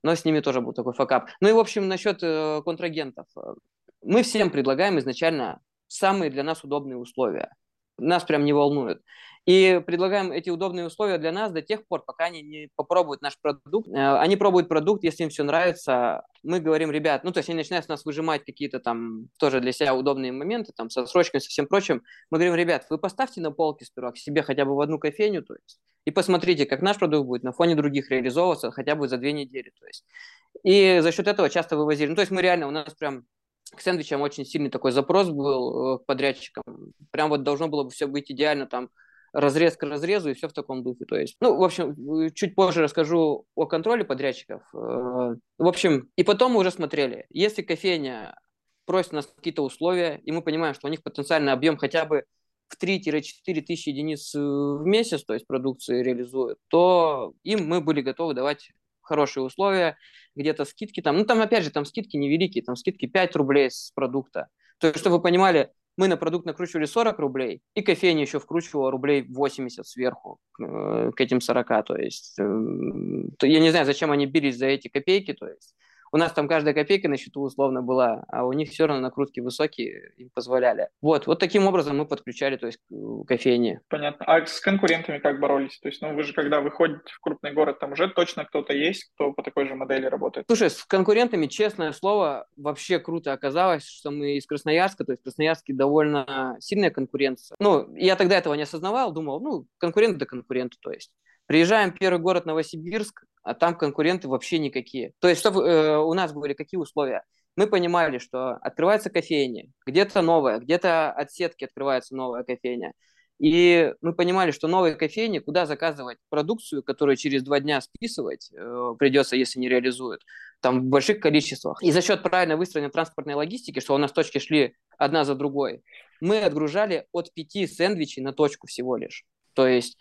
но с ними тоже был такой факап. Ну и, в общем, насчет э, контрагентов. Мы всем предлагаем изначально самые для нас удобные условия. Нас прям не волнует. И предлагаем эти удобные условия для нас до тех пор, пока они не попробуют наш продукт. Э, они пробуют продукт, если им все нравится. Мы говорим, ребят, ну, то есть они начинают с нас выжимать какие-то там тоже для себя удобные моменты, там, со срочками, со всем прочим. Мы говорим, ребят, вы поставьте на полке сперва к себе хотя бы в одну кофейню, то есть, и посмотрите, как наш продукт будет на фоне других реализовываться хотя бы за две недели, то есть. И за счет этого часто вывозили. Ну, то есть мы реально, у нас прям к сэндвичам очень сильный такой запрос был э, к подрядчикам. Прям вот должно было бы все быть идеально там разрез к разрезу и все в таком духе. То есть, ну, в общем, чуть позже расскажу о контроле подрядчиков. Э, в общем, и потом мы уже смотрели, если кофейня просит нас какие-то условия, и мы понимаем, что у них потенциальный объем хотя бы в 3-4 тысячи единиц э, в месяц, то есть продукции реализуют, то им мы были готовы давать хорошие условия, где-то скидки там, ну там опять же, там скидки невеликие, там скидки 5 рублей с продукта. То есть, чтобы вы понимали, мы на продукт накручивали 40 рублей, и кофейня еще вкручивала рублей 80 сверху э, к этим 40. То есть, э, то я не знаю, зачем они бились за эти копейки, то есть у нас там каждая копейка на счету условно была, а у них все равно накрутки высокие им позволяли. Вот, вот таким образом мы подключали, то есть кофейни. Понятно. А с конкурентами как боролись? То есть, ну вы же когда выходите в крупный город, там уже точно кто-то есть, кто по такой же модели работает? Слушай, с конкурентами, честное слово, вообще круто оказалось, что мы из Красноярска, то есть в Красноярске довольно сильная конкуренция. Ну, я тогда этого не осознавал, думал, ну, конкурент да конкурент, то есть. Приезжаем в первый город Новосибирск, а там конкуренты вообще никакие. То есть, чтобы э, у нас были какие условия? Мы понимали, что открывается кофейня, где-то новая, где-то от сетки открывается новая кофейня. И мы понимали, что новые кофейни, куда заказывать продукцию, которую через два дня списывать э, придется, если не реализуют, там в больших количествах. И за счет правильно выстроенной транспортной логистики, что у нас точки шли одна за другой, мы отгружали от пяти сэндвичей на точку всего лишь. То есть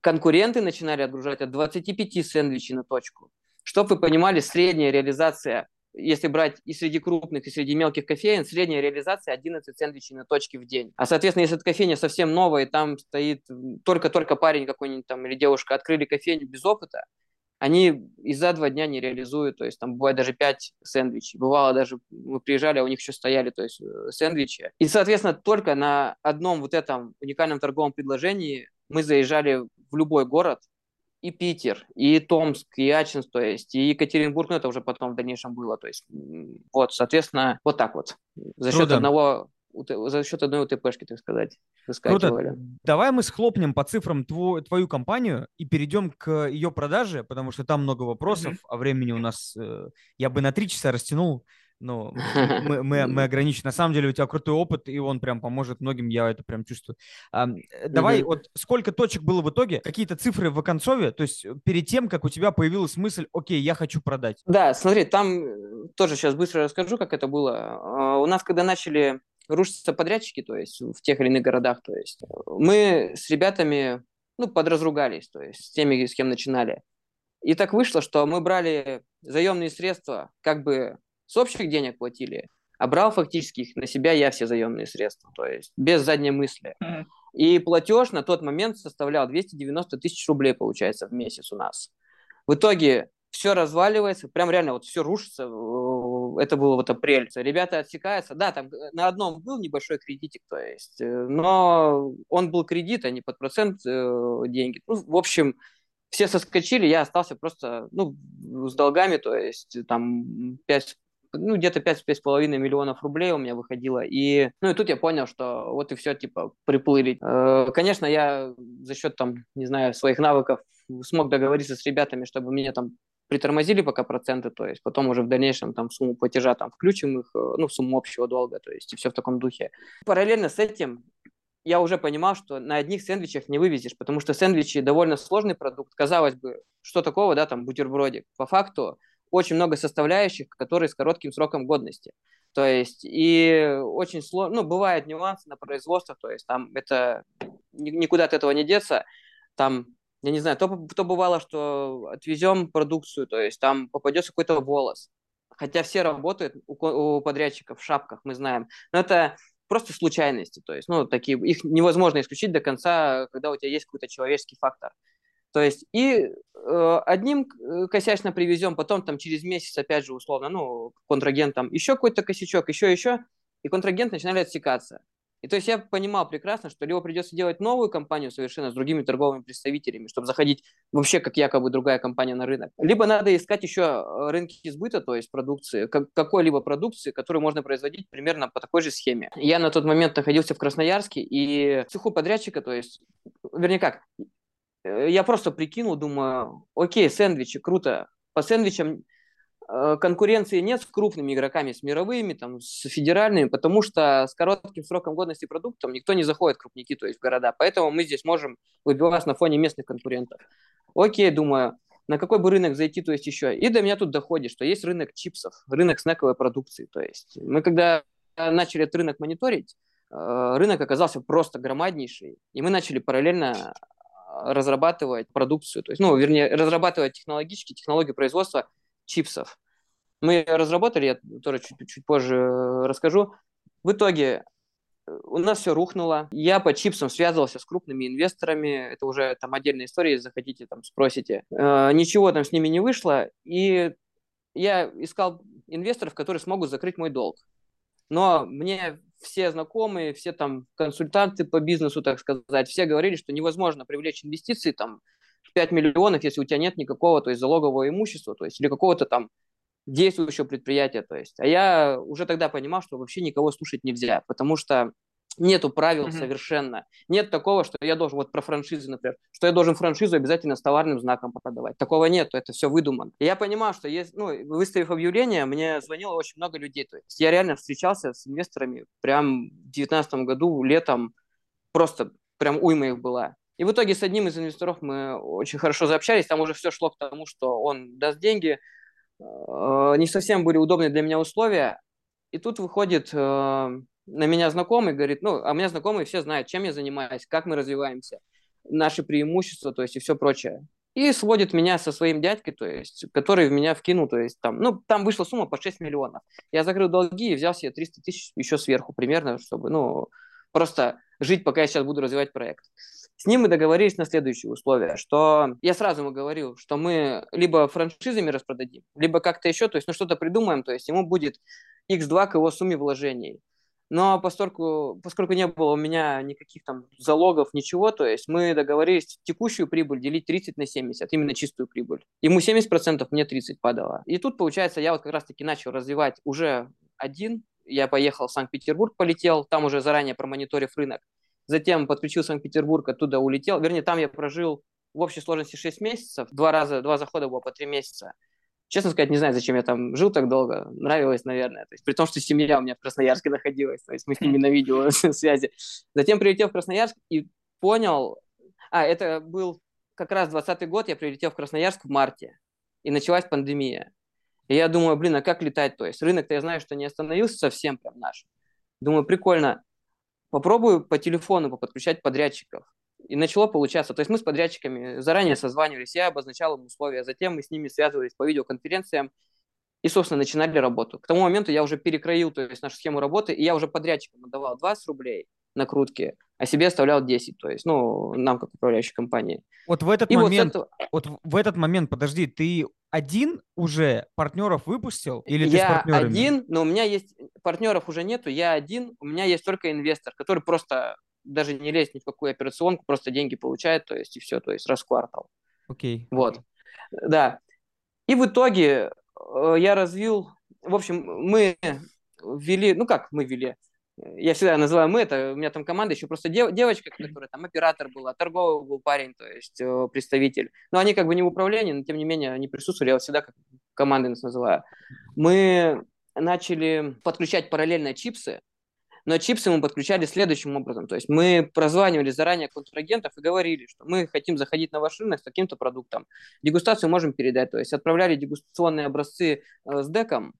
конкуренты начинали отгружать от 25 сэндвичей на точку. Чтобы вы понимали, средняя реализация, если брать и среди крупных, и среди мелких кофеин, средняя реализация 11 сэндвичей на точке в день. А, соответственно, если эта кофейня совсем новая, и там стоит только-только парень какой-нибудь там или девушка открыли кофейню без опыта, они и за два дня не реализуют, то есть там бывает даже пять сэндвичей. Бывало даже, мы приезжали, а у них еще стояли, то есть э, сэндвичи. И, соответственно, только на одном вот этом уникальном торговом предложении мы заезжали в любой город, и Питер, и Томск, и Ачинск, то есть, и Екатеринбург, ну, это уже потом в дальнейшем было, то есть, вот, соответственно, вот так вот. За счет Круто. одного за счет одной УТПшки, так сказать, Круто. Давай мы схлопнем по цифрам твою, твою компанию и перейдем к ее продаже, потому что там много вопросов, mm-hmm. а времени у нас э, я бы на три часа растянул но мы, мы, мы ограничены. На самом деле у тебя крутой опыт, и он прям поможет многим, я это прям чувствую. А, давай, mm-hmm. вот сколько точек было в итоге? Какие-то цифры в оконцове? То есть перед тем, как у тебя появилась мысль, окей, я хочу продать. Да, смотри, там э, тоже сейчас быстро расскажу, как это было. А, у нас, когда начали рушиться подрядчики, то есть в тех или иных городах, то есть мы с ребятами, ну, подразругались, то есть с теми, с кем начинали. И так вышло, что мы брали заемные средства как бы с общих денег платили, а брал фактически их на себя я все заемные средства, то есть без задней мысли. И платеж на тот момент составлял 290 тысяч рублей, получается, в месяц у нас. В итоге все разваливается, прям реально вот все рушится. Это было вот апрель. Ребята отсекаются. Да, там э, на одном был небольшой кредитик, то есть, э, но он был кредит, а не под процент э, деньги. Ну, в общем, все соскочили, я остался просто ну, с долгами, то есть там 5, ну, где-то 5-5,5 миллионов рублей у меня выходило. И, ну, и тут я понял, что вот и все, типа, приплыли. Конечно, я за счет, там, не знаю, своих навыков смог договориться с ребятами, чтобы меня там притормозили пока проценты, то есть потом уже в дальнейшем там сумму платежа там включим их, э, ну, сумму общего долга, то есть и все в таком духе. Параллельно с этим я уже понимал, что на одних сэндвичах не вывезешь, потому что сэндвичи довольно сложный продукт. Казалось бы, что такого, да, там бутербродик. По факту очень много составляющих, которые с коротким сроком годности. То есть и очень сложно, ну, бывают нюансы на производстве, то есть там это никуда от этого не деться. Там я не знаю, то, то бывало, что отвезем продукцию, то есть там попадется какой-то волос. Хотя все работают у, у подрядчиков в шапках, мы знаем. Но это просто случайности, то есть, ну, такие, их невозможно исключить до конца, когда у тебя есть какой-то человеческий фактор. То есть и э, одним э, косячно привезем, потом там через месяц, опять же, условно, ну, контрагент там еще какой-то косячок, еще, еще, и контрагент начинали отсекаться. И то есть я понимал прекрасно, что либо придется делать новую компанию совершенно с другими торговыми представителями, чтобы заходить вообще как якобы другая компания на рынок, либо надо искать еще э, рынки сбыта, то есть продукции, как, какой-либо продукции, которую можно производить примерно по такой же схеме. Я на тот момент находился в Красноярске, и цеху подрядчика, то есть, вернее как, я просто прикинул, думаю, окей, сэндвичи, круто, по сэндвичам Э, конкуренции нет с крупными игроками, с мировыми, там, с федеральными, потому что с коротким сроком годности продуктом никто не заходит крупники, то есть в города. Поэтому мы здесь можем выбиваться на фоне местных конкурентов. Окей, думаю, на какой бы рынок зайти, то есть еще. И до меня тут доходит, что есть рынок чипсов, рынок снековой продукции. То есть мы когда начали этот рынок мониторить, э, рынок оказался просто громаднейший, и мы начали параллельно разрабатывать продукцию, то есть, ну, вернее, разрабатывать технологически, технологию производства чипсов. Мы разработали, я тоже чуть, чуть позже э, расскажу. В итоге э, у нас все рухнуло. Я по чипсам связывался с крупными инвесторами. Это уже там отдельная история, если захотите, там спросите. Э, ничего там с ними не вышло. И я искал инвесторов, которые смогут закрыть мой долг. Но мне все знакомые, все там консультанты по бизнесу, так сказать, все говорили, что невозможно привлечь инвестиции там 5 миллионов, если у тебя нет никакого, то есть залогового имущества, то есть или какого-то там действующего предприятия, то есть. А я уже тогда понимал, что вообще никого слушать нельзя, потому что нету правил mm-hmm. совершенно. Нет такого, что я должен, вот про франшизы, например, что я должен франшизу обязательно с товарным знаком продавать. Такого нет, это все выдумано. И я понимал, что есть, ну, выставив объявление, мне звонило очень много людей. То есть я реально встречался с инвесторами прям в 2019 году, летом, просто прям уйма их была. И в итоге с одним из инвесторов мы очень хорошо заобщались, там уже все шло к тому, что он даст деньги, э, не совсем были удобные для меня условия. И тут выходит э, на меня знакомый, говорит, ну, а меня знакомые все знают, чем я занимаюсь, как мы развиваемся, наши преимущества, то есть и все прочее. И сводит меня со своим дядькой, то есть, который в меня вкинул, то есть там, ну, там вышла сумма по 6 миллионов. Я закрыл долги и взял себе 300 тысяч еще сверху примерно, чтобы, ну, просто жить, пока я сейчас буду развивать проект. С ним мы договорились на следующие условия, что я сразу ему говорил, что мы либо франшизами распродадим, либо как-то еще, то есть ну что-то придумаем, то есть ему будет x2 к его сумме вложений. Но поскольку, поскольку не было у меня никаких там залогов, ничего, то есть мы договорились текущую прибыль делить 30 на 70, именно чистую прибыль. Ему 70%, мне 30 падало. И тут, получается, я вот как раз-таки начал развивать уже один. Я поехал в Санкт-Петербург, полетел, там уже заранее промониторив рынок. Затем подключил Санкт-Петербург, оттуда улетел. Вернее, там я прожил в общей сложности 6 месяцев. Два раза, два захода было по 3 месяца. Честно сказать, не знаю, зачем я там жил так долго. Нравилось, наверное. То есть, при том, что семья у меня в Красноярске находилась. То есть мы с ними на видео связи. Затем прилетел в Красноярск и понял... А, это был как раз 20 год. Я прилетел в Красноярск в марте. И началась пандемия. И я думаю, блин, а как летать? То есть рынок-то я знаю, что не остановился совсем прям наш. Думаю, прикольно попробую по телефону подключать подрядчиков. И начало получаться. То есть мы с подрядчиками заранее созванивались, я обозначал им условия, затем мы с ними связывались по видеоконференциям и, собственно, начинали работу. К тому моменту я уже перекроил то есть, нашу схему работы, и я уже подрядчикам отдавал 20 рублей накрутки, а себе оставлял 10, то есть, ну, нам как управляющей компании. Вот в этот и момент, вот, этого... вот в этот момент, подожди, ты один уже партнеров выпустил или я ты с партнерами? один, но у меня есть партнеров уже нету, я один, у меня есть только инвестор, который просто даже не лезет ни в какую операционку, просто деньги получает, то есть и все, то есть раз в квартал. Окей. Вот, да. И в итоге э, я развил, в общем, мы ввели, ну как мы ввели, я всегда называю мы, это у меня там команда еще просто дев, девочка, которая там оператор была, торговый был парень, то есть э, представитель. Но они как бы не в управлении, но тем не менее они присутствовали, я всегда как командой нас называю. Мы начали подключать параллельно чипсы, но чипсы мы подключали следующим образом. То есть мы прозванивали заранее контрагентов и говорили, что мы хотим заходить на ваш рынок с таким-то продуктом. Дегустацию можем передать. То есть отправляли дегустационные образцы э, с деком,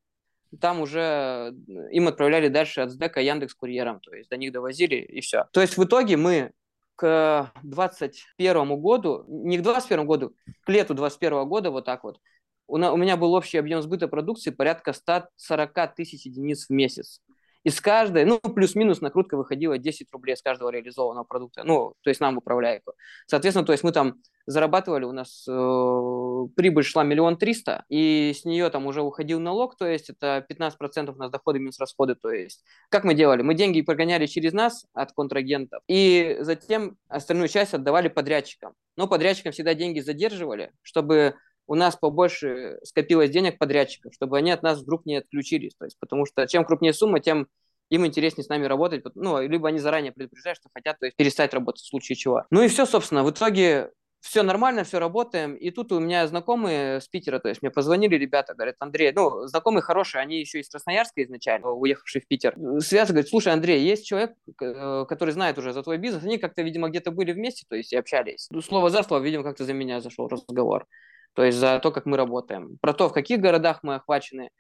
там уже им отправляли дальше от СДЭКа Яндекс курьером, то есть до них довозили и все. То есть в итоге мы к 2021 году, не к 2021 году, к лету 2021 года вот так вот, у меня был общий объем сбыта продукции порядка 140 тысяч единиц в месяц. Из каждой, ну, плюс-минус накрутка выходила 10 рублей с каждого реализованного продукта. Ну, то есть нам управляйку. Соответственно, то есть мы там зарабатывали, у нас э, прибыль шла миллион триста, и с нее там уже уходил налог, то есть это 15% у нас доходы минус расходы, то есть как мы делали? Мы деньги прогоняли через нас от контрагентов, и затем остальную часть отдавали подрядчикам. Но подрядчикам всегда деньги задерживали, чтобы у нас побольше скопилось денег подрядчиков, чтобы они от нас вдруг не отключились. То есть, потому что чем крупнее сумма, тем им интереснее с нами работать, ну, либо они заранее предупреждают, что хотят то есть, перестать работать в случае чего. Ну и все, собственно, в итоге все нормально, все работаем. И тут у меня знакомые с Питера, то есть мне позвонили ребята, говорят, Андрей, ну, знакомые хорошие, они еще из Красноярска изначально, уехавшие в Питер. Связывают, говорят, слушай, Андрей, есть человек, э, который знает уже за твой бизнес, они как-то, видимо, где-то были вместе, то есть и общались. Ну, слово за слово, видимо, как-то за меня зашел разговор то есть за то, как мы работаем, про то, в каких городах мы охвачены.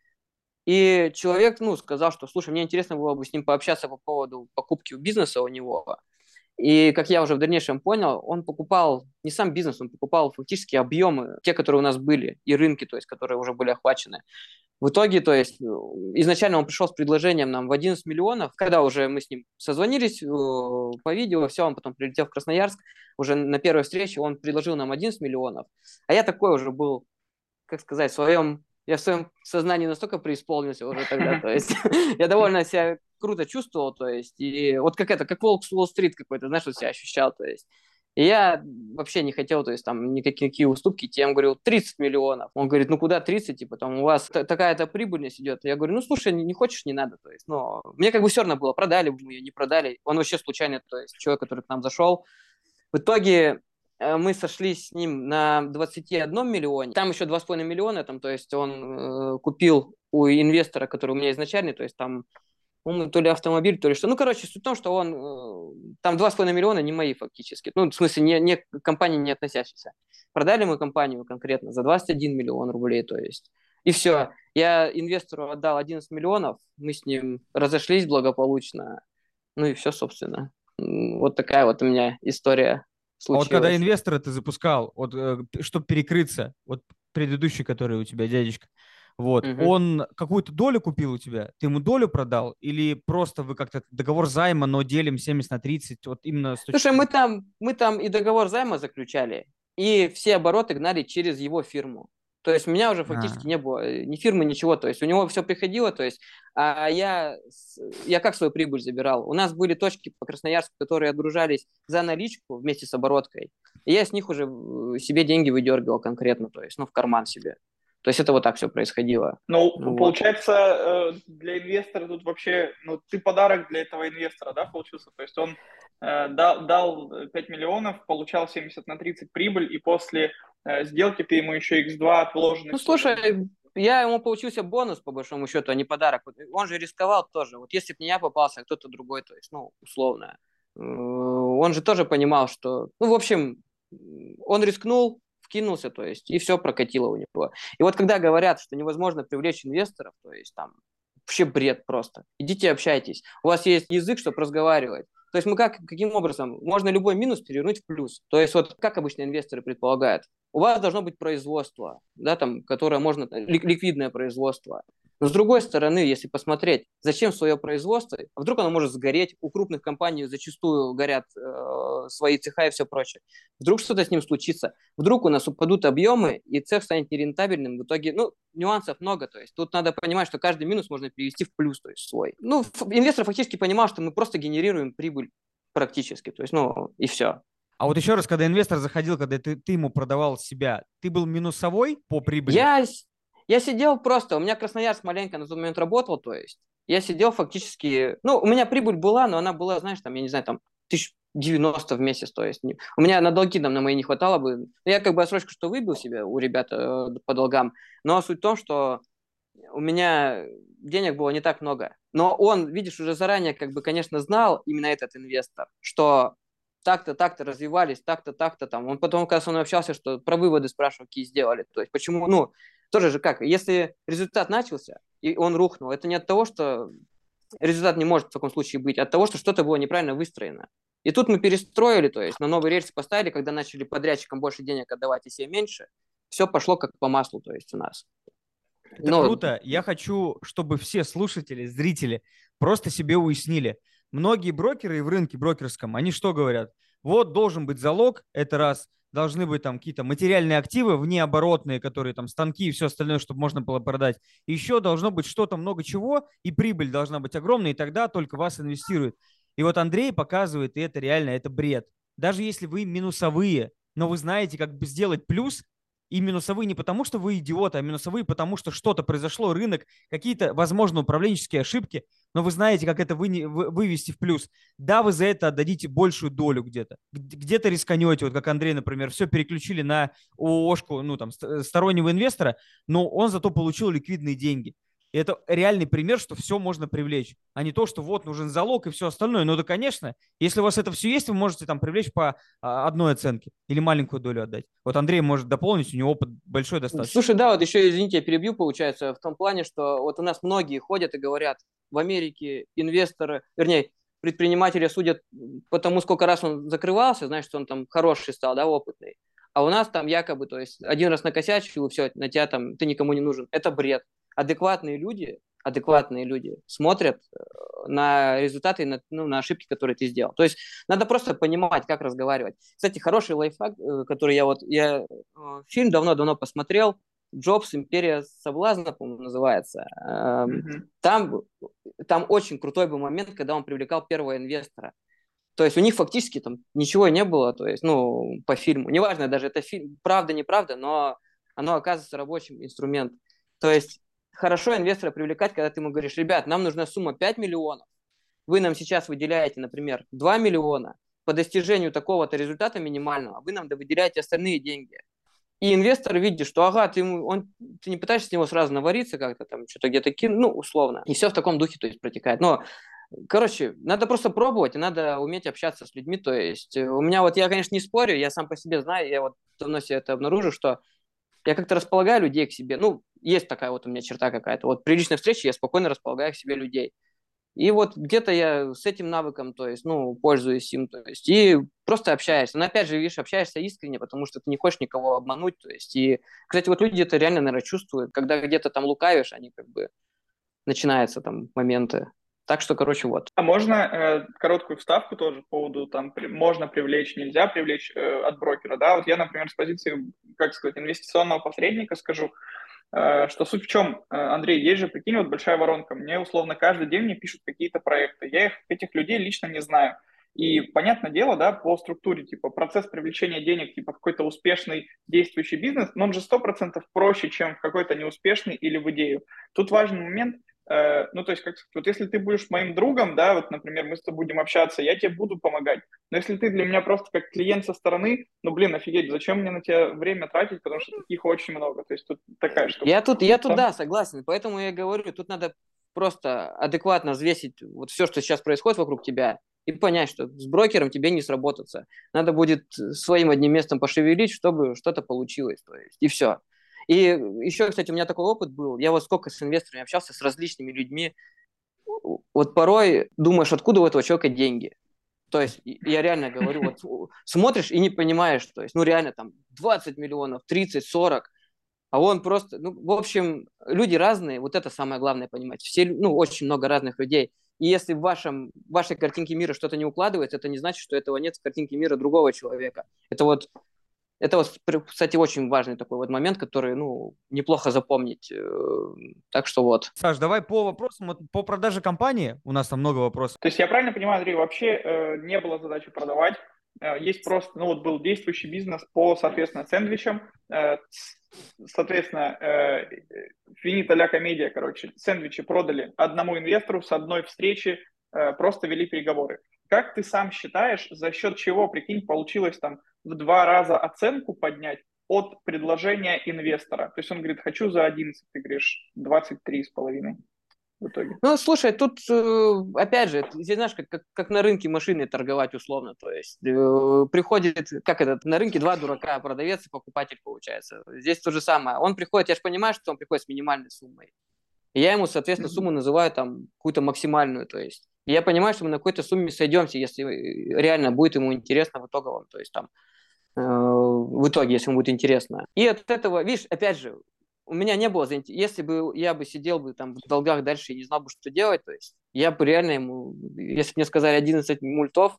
И человек, ну, сказал, что, слушай, мне интересно было бы с ним пообщаться по поводу покупки бизнеса у него. И, как я уже в дальнейшем понял, он покупал не сам бизнес, он покупал фактически объемы, те, которые у нас были, и рынки, то есть, которые уже были охвачены. В итоге, то есть, изначально он пришел с предложением нам в 11 миллионов, когда уже мы с ним созвонились э, по видео, все, он потом прилетел в Красноярск, уже на первой встрече он предложил нам 11 миллионов, а я такой уже был, как сказать, в своем, я в своем сознании настолько преисполнился уже тогда, то есть, я довольно себя круто чувствовал, то есть, и вот как это, как волк с Уолл-стрит какой-то, знаешь, вот себя ощущал, то есть, и я вообще не хотел, то есть там никакие уступки. Я ему говорил 30 миллионов. Он говорит, ну куда 30, типа там у вас такая-то прибыльность идет. Я говорю, ну слушай, не, не хочешь, не надо. То есть, ну, мне как бы все равно было, продали бы мы ее, не продали. Он вообще случайно, то есть человек, который к нам зашел. В итоге э, мы сошлись с ним на 21 миллионе. Там еще 2,5 миллиона, там, то есть он э, купил у инвестора, который у меня изначальный, то есть там по-моему, то ли автомобиль, то ли что. Ну, короче, суть в том, что он, э, там 2,5 миллиона не мои фактически. Ну, в смысле, не, не компании не относящиеся. Продали мы компанию конкретно за 21 миллион рублей, то есть. И все. Я инвестору отдал 11 миллионов, мы с ним разошлись благополучно. Ну и все, собственно. Вот такая вот у меня история случилась. А вот когда инвестора ты запускал, вот, э, чтобы перекрыться, вот предыдущий, который у тебя дядечка, вот, угу. он какую-то долю купил у тебя, ты ему долю продал, или просто вы как-то договор займа, но делим 70 на 30, вот именно с точки... Слушай, мы там, мы там и договор займа заключали, и все обороты гнали через его фирму. То есть у меня уже фактически а. не было э, ни фирмы, ничего. То есть у него все приходило, то есть, а я, я как свою прибыль забирал? У нас были точки по Красноярску, которые отгружались за наличку вместе с обороткой. И я с них уже э, себе деньги выдергивал конкретно, то есть, ну, в карман себе. То есть это вот так все происходило. Ну, вот. получается, э, для инвестора тут вообще, ну, ты подарок для этого инвестора, да, получился? То есть он э, дал, дал 5 миллионов, получал 70 на 30 прибыль, и после э, сделки ты ему еще x2 от вложенных... Ну, слушай, я ему получился бонус, по большому счету, а не подарок. Он же рисковал тоже. Вот если бы не я попался, а кто-то другой, то есть, ну, условно. Он же тоже понимал, что... Ну, в общем, он рискнул, вкинулся, то есть, и все прокатило у него. И вот когда говорят, что невозможно привлечь инвесторов, то есть там вообще бред просто. Идите общайтесь. У вас есть язык, чтобы разговаривать. То есть мы как, каким образом? Можно любой минус перевернуть в плюс. То есть вот как обычно инвесторы предполагают, у вас должно быть производство, да, там, которое можно, ликвидное производство. Но с другой стороны, если посмотреть, зачем свое производство, а вдруг оно может сгореть, у крупных компаний зачастую горят э, свои цеха и все прочее. Вдруг что-то с ним случится, вдруг у нас упадут объемы, и цех станет нерентабельным. В итоге, ну, нюансов много, то есть тут надо понимать, что каждый минус можно перевести в плюс, то есть свой. Ну, инвестор фактически понимал, что мы просто генерируем прибыль практически, то есть, ну, и все. А вот еще раз, когда инвестор заходил, когда ты, ты ему продавал себя, ты был минусовой по прибыли? Я, я сидел просто, у меня Красноярск маленько на тот момент работал, то есть я сидел фактически, ну, у меня прибыль была, но она была, знаешь, там, я не знаю, там, тысяч 90 в месяц, то есть у меня на долги там на мои не хватало бы. Я как бы отсрочку что выбил себе у ребят э, по долгам, но суть в том, что у меня денег было не так много. Но он, видишь, уже заранее, как бы, конечно, знал именно этот инвестор, что так-то, так-то развивались, так-то, так-то там. Он потом, когда со мной общался, что про выводы спрашивал, какие сделали. То есть почему, ну, тоже же как, если результат начался, и он рухнул, это не от того, что результат не может в таком случае быть, а от того, что что-то было неправильно выстроено. И тут мы перестроили, то есть на новые рельсы поставили, когда начали подрядчикам больше денег отдавать и себе меньше, все пошло как по маслу, то есть у нас. Это Но... круто. Я хочу, чтобы все слушатели, зрители просто себе уяснили. Многие брокеры и в рынке брокерском, они что говорят? Вот должен быть залог, это раз. Должны быть там какие-то материальные активы внеоборотные, которые там станки и все остальное, чтобы можно было продать. Еще должно быть что-то много чего, и прибыль должна быть огромная, и тогда только вас инвестируют. И вот Андрей показывает, и это реально, это бред. Даже если вы минусовые, но вы знаете, как сделать плюс, и минусовые не потому, что вы идиоты, а минусовые потому, что что-то произошло, рынок, какие-то, возможно, управленческие ошибки, но вы знаете, как это вы, вывести в плюс. Да, вы за это отдадите большую долю где-то. Где-то рисканете, вот как Андрей, например, все переключили на ООшку, ну, там, стороннего инвестора, но он зато получил ликвидные деньги. И это реальный пример, что все можно привлечь, а не то, что вот нужен залог и все остальное. Ну да, конечно, если у вас это все есть, вы можете там привлечь по а, одной оценке или маленькую долю отдать. Вот Андрей может дополнить, у него опыт большой достаточно. Слушай, да, вот еще, извините, я перебью, получается, в том плане, что вот у нас многие ходят и говорят, в Америке инвесторы, вернее, предприниматели судят по тому, сколько раз он закрывался, значит, он там хороший стал, да, опытный. А у нас там якобы, то есть один раз накосячил, и все, на тебя там, ты никому не нужен. Это бред адекватные люди, адекватные люди смотрят э, на результаты, на, ну, на ошибки, которые ты сделал. То есть надо просто понимать, как разговаривать. Кстати, хороший лайфхак, э, который я вот, я э, фильм давно-давно посмотрел, Джобс «Империя соблазна», по-моему, называется. Mm-hmm. Там, там очень крутой был момент, когда он привлекал первого инвестора. То есть у них фактически там ничего не было, то есть, ну, по фильму. Неважно даже, это фильм, правда, неправда, но оно оказывается рабочим инструмент. То есть хорошо инвестора привлекать, когда ты ему говоришь, ребят, нам нужна сумма 5 миллионов, вы нам сейчас выделяете, например, 2 миллиона, по достижению такого-то результата минимального, вы нам выделяете остальные деньги. И инвестор видит, что ага, ты, он, ты не пытаешься с него сразу навариться как-то там, что-то где-то кинуть, ну, условно. И все в таком духе, то есть, протекает. Но, короче, надо просто пробовать, и надо уметь общаться с людьми. То есть, э, у меня вот, я, конечно, не спорю, я сам по себе знаю, я вот давно себе это обнаружил, что я как-то располагаю людей к себе. Ну, есть такая вот у меня черта какая-то. Вот при личной встрече я спокойно располагаю к себе людей. И вот где-то я с этим навыком, то есть, ну, пользуюсь им, то есть, и просто общаешься. Но опять же, видишь, общаешься искренне, потому что ты не хочешь никого обмануть, то есть, и, кстати, вот люди это реально, наверное, чувствуют, когда где-то там лукавишь, они как бы, начинаются там моменты. Так что, короче, вот. А можно э, короткую вставку тоже по поводу, там, при, можно привлечь, нельзя привлечь э, от брокера, да? Вот я, например, с позиции, как сказать, инвестиционного посредника скажу, что суть в чем, э, Андрей, есть же, прикинь, вот большая воронка, мне условно каждый день мне пишут какие-то проекты, я их, этих людей лично не знаю. И понятное дело, да, по структуре, типа, процесс привлечения денег, типа, какой-то успешный действующий бизнес, но он же сто процентов проще, чем в какой-то неуспешный или в идею. Тут важный момент, Э, ну, то есть, как вот если ты будешь моим другом, да, вот, например, мы с тобой будем общаться, я тебе буду помогать. Но если ты для меня просто как клиент со стороны, ну, блин, офигеть, зачем мне на тебя время тратить, потому что таких очень много. То есть тут такая штука. Я тут, я тут, да, согласен. Поэтому я говорю, тут надо просто адекватно взвесить вот все, что сейчас происходит вокруг тебя, и понять, что с брокером тебе не сработаться. Надо будет своим одним местом пошевелить, чтобы что-то получилось. То есть, и все. И еще, кстати, у меня такой опыт был. Я вот сколько с инвесторами общался, с различными людьми. Вот порой думаешь, откуда у этого человека деньги. То есть я реально говорю, вот смотришь и не понимаешь, то есть, ну реально там 20 миллионов, 30, 40. а он просто, ну, в общем, люди разные, вот это самое главное понимать. Все, ну, очень много разных людей. И если в, вашем, в вашей картинке мира что-то не укладывается, это не значит, что этого нет в картинке мира другого человека. Это вот, это вот, кстати, очень важный такой вот момент, который, ну, неплохо запомнить. Э, так что вот. Саш, давай по вопросам, вот по продаже компании, у нас там много вопросов. То есть я правильно понимаю, Андрей, вообще э, не было задачи продавать, Э, есть просто, ну вот был действующий бизнес по, соответственно, сэндвичам. Э, соответственно, финита ля комедия, короче, сэндвичи продали одному инвестору с одной встречи, э, просто вели переговоры. Как ты сам считаешь, за счет чего, прикинь, получилось там в два раза оценку поднять от предложения инвестора? То есть он говорит, хочу за 11, ты говоришь, 23 с половиной в итоге? Ну, слушай, тут, э, опять же, здесь, знаешь, как, как, как на рынке машины торговать условно, то есть э, приходит, как это, на рынке два дурака, продавец и покупатель получается. Здесь то же самое. Он приходит, я же понимаю, что он приходит с минимальной суммой. И я ему, соответственно, сумму называю там какую-то максимальную, то есть. Я понимаю, что мы на какой-то сумме сойдемся, если реально будет ему интересно в итоговом, то есть там э, в итоге, если ему будет интересно. И от этого, видишь, опять же, у меня не было, если бы я бы сидел бы там в долгах дальше и не знал бы, что делать, то есть я бы реально ему, если бы мне сказали 11 мультов,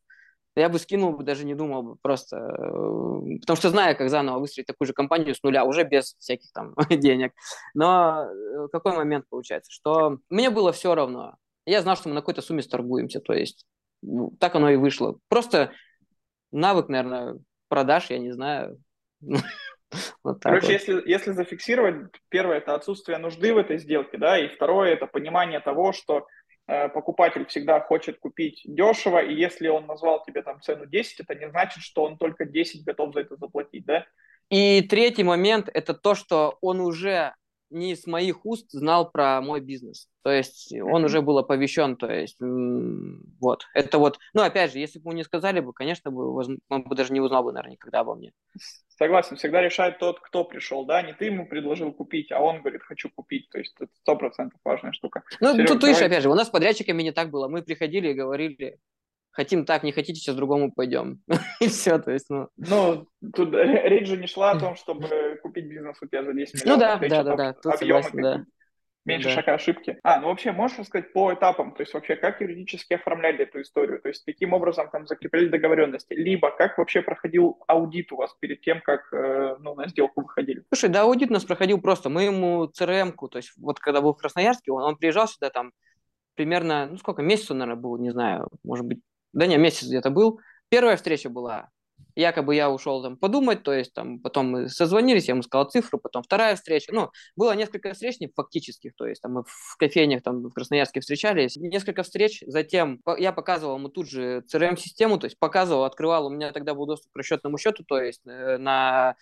я бы скинул бы, даже не думал бы просто, э, потому что знаю, как заново выстроить такую же компанию с нуля, уже без всяких там денег. Но э, какой момент получается, что мне было все равно. Я знал, что мы на какой-то сумме сторгуемся, то есть ну, так оно и вышло. Просто навык, наверное, продаж, я не знаю. Вот Короче, вот. если, если зафиксировать, первое это отсутствие нужды в этой сделке, да, и второе это понимание того, что э, покупатель всегда хочет купить дешево, и если он назвал тебе там цену 10, это не значит, что он только 10 готов за это заплатить, да? И третий момент это то, что он уже не из моих уст знал про мой бизнес. То есть он уже был оповещен, то есть вот. Это вот, ну опять же, если бы ему не сказали бы, конечно, бы, он бы даже не узнал бы, наверное, никогда обо мне. Согласен, всегда решает тот, кто пришел, да, не ты ему предложил купить, а он говорит, хочу купить, то есть это сто процентов важная штука. Ну, Серег, тут, давай... видишь, опять же, у нас с подрядчиками не так было, мы приходили и говорили, хотим так, не хотите, сейчас другому пойдем. И все, то есть, ну... Ну, тут речь же не шла о том, чтобы купить бизнес у тебя за 10 миллионов. Ну да, да, да, да, тут согласен, да. Меньше да. шага ошибки. А, ну вообще, можешь рассказать по этапам, то есть вообще как юридически оформляли эту историю, то есть каким образом там закрепляли договоренности, либо как вообще проходил аудит у вас перед тем, как э, ну, на сделку выходили? Слушай, да, аудит у нас проходил просто, мы ему CRM-ку, то есть вот когда был в Красноярске, он, он приезжал сюда там примерно, ну сколько, месяц, наверное, был, не знаю, может быть, да не, месяц где-то был. Первая встреча была, якобы я ушел там подумать, то есть там потом мы созвонились, я ему сказал цифру, потом вторая встреча. Ну, было несколько встреч не фактических, то есть там мы в кофейнях там в Красноярске встречались, несколько встреч, затем я показывал ему тут же CRM-систему, то есть показывал, открывал, у меня тогда был доступ к расчетному счету, то есть э, на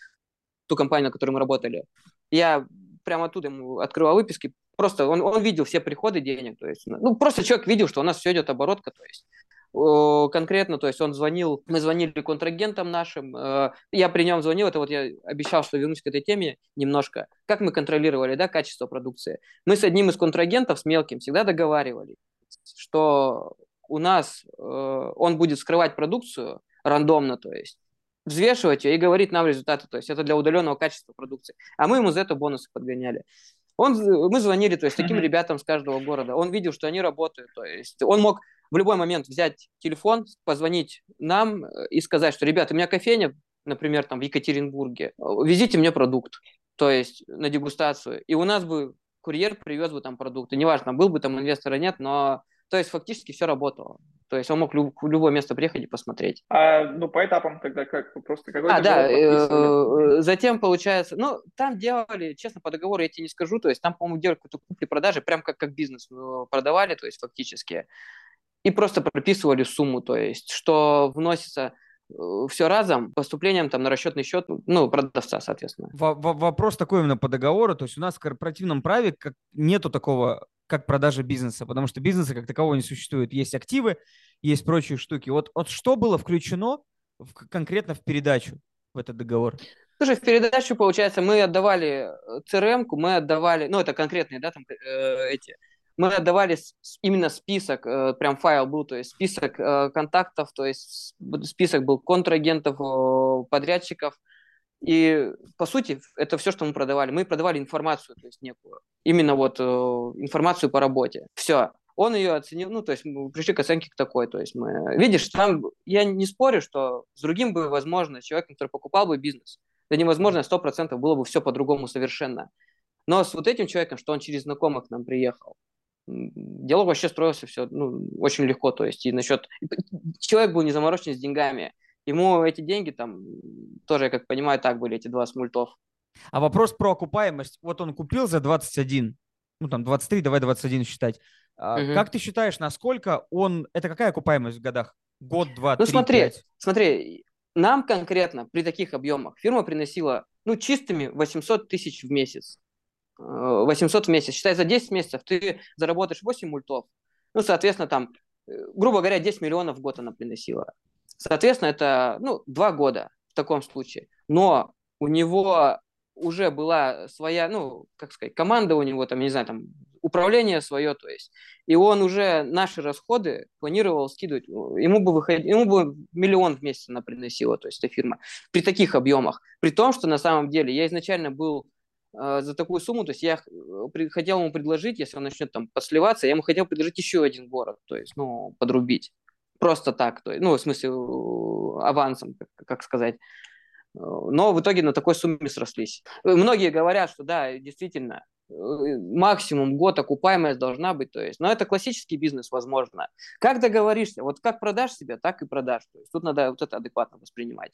ту компанию, на которой мы работали. Я прямо оттуда ему открывал выписки, просто он, он видел все приходы денег, то есть, ну, просто человек видел, что у нас все идет оборотка, то есть конкретно, то есть он звонил, мы звонили контрагентам нашим, э, я при нем звонил, это вот я обещал, что вернусь к этой теме немножко. Как мы контролировали, да, качество продукции? Мы с одним из контрагентов, с мелким, всегда договаривали, что у нас э, он будет скрывать продукцию рандомно, то есть взвешивать ее и говорить нам результаты, то есть это для удаленного качества продукции. А мы ему за это бонусы подгоняли. Он, мы звонили, то есть таким ребятам с каждого города. Он видел, что они работают, то есть он мог в любой момент взять телефон, позвонить нам э, и сказать, что, ребята, у меня кофейня, например, там в Екатеринбурге, везите мне продукт, то есть на дегустацию. И у нас бы курьер привез бы там продукты. Неважно, был бы там инвестор или нет, но то есть фактически все работало. То есть он мог люб, в любое место приехать и посмотреть. А, ну, по этапам тогда как? Просто какой А, да, э, затем получается, ну, там делали, честно, по договору я тебе не скажу, то есть там, по-моему, делали какую-то купли-продажи, прям как, как бизнес э, продавали, то есть фактически и просто прописывали сумму, то есть, что вносится э, все разом поступлением там на расчетный счет, ну, продавца, соответственно. В- вопрос такой именно по договору, то есть у нас в корпоративном праве как, нету такого, как продажа бизнеса, потому что бизнеса как такового не существует. Есть активы, есть прочие штуки. Вот, вот что было включено в, конкретно в передачу в этот договор? Слушай, в передачу, получается, мы отдавали CRM-ку, мы отдавали, ну, это конкретные, да, там, э, эти мы отдавали именно список, э, прям файл был, то есть список э, контактов, то есть список был контрагентов, подрядчиков, И, по сути, это все, что мы продавали. Мы продавали информацию, то есть некую. Именно вот э, информацию по работе. Все. Он ее оценил, ну, то есть мы пришли к оценке к такой. То есть мы... Видишь, там я не спорю, что с другим бы, возможно, человеком, который покупал бы бизнес, да невозможно, сто процентов было бы все по-другому совершенно. Но с вот этим человеком, что он через знакомых к нам приехал, диалог вообще строился все ну, очень легко. То есть и насчет... Человек был не заморочен с деньгами. Ему эти деньги там тоже, я как понимаю, так были, эти 20 мультов. А вопрос про окупаемость. Вот он купил за 21, ну там 23, давай 21 считать. Угу. Как ты считаешь, насколько он... Это какая окупаемость в годах? Год, два, ну, три, смотри, пять? смотри, нам конкретно при таких объемах фирма приносила, ну, чистыми 800 тысяч в месяц. 800 в месяц. Считай, за 10 месяцев ты заработаешь 8 мультов. Ну, соответственно, там, э, грубо говоря, 10 миллионов в год она приносила. Соответственно, это, ну, 2 года в таком случае. Но у него уже была своя, ну, как сказать, команда у него, там, не знаю, там, управление свое, то есть. И он уже наши расходы планировал скидывать. Ему бы, выход... Ему бы миллион в месяц она приносила, то есть эта фирма, при таких объемах. При том, что на самом деле я изначально был э, за такую сумму, то есть я э, хотел ему предложить, если он начнет там подсливаться, я ему хотел предложить еще один город, то есть, ну, подрубить. Просто так, то есть, ну, в смысле, авансом, как, сказать. Но в итоге на такой сумме срослись. Многие говорят, что да, действительно, э, максимум год окупаемость должна быть, то есть, но это классический бизнес, возможно. Как договоришься, вот как продашь себя, так и продашь, то есть тут надо вот это адекватно воспринимать.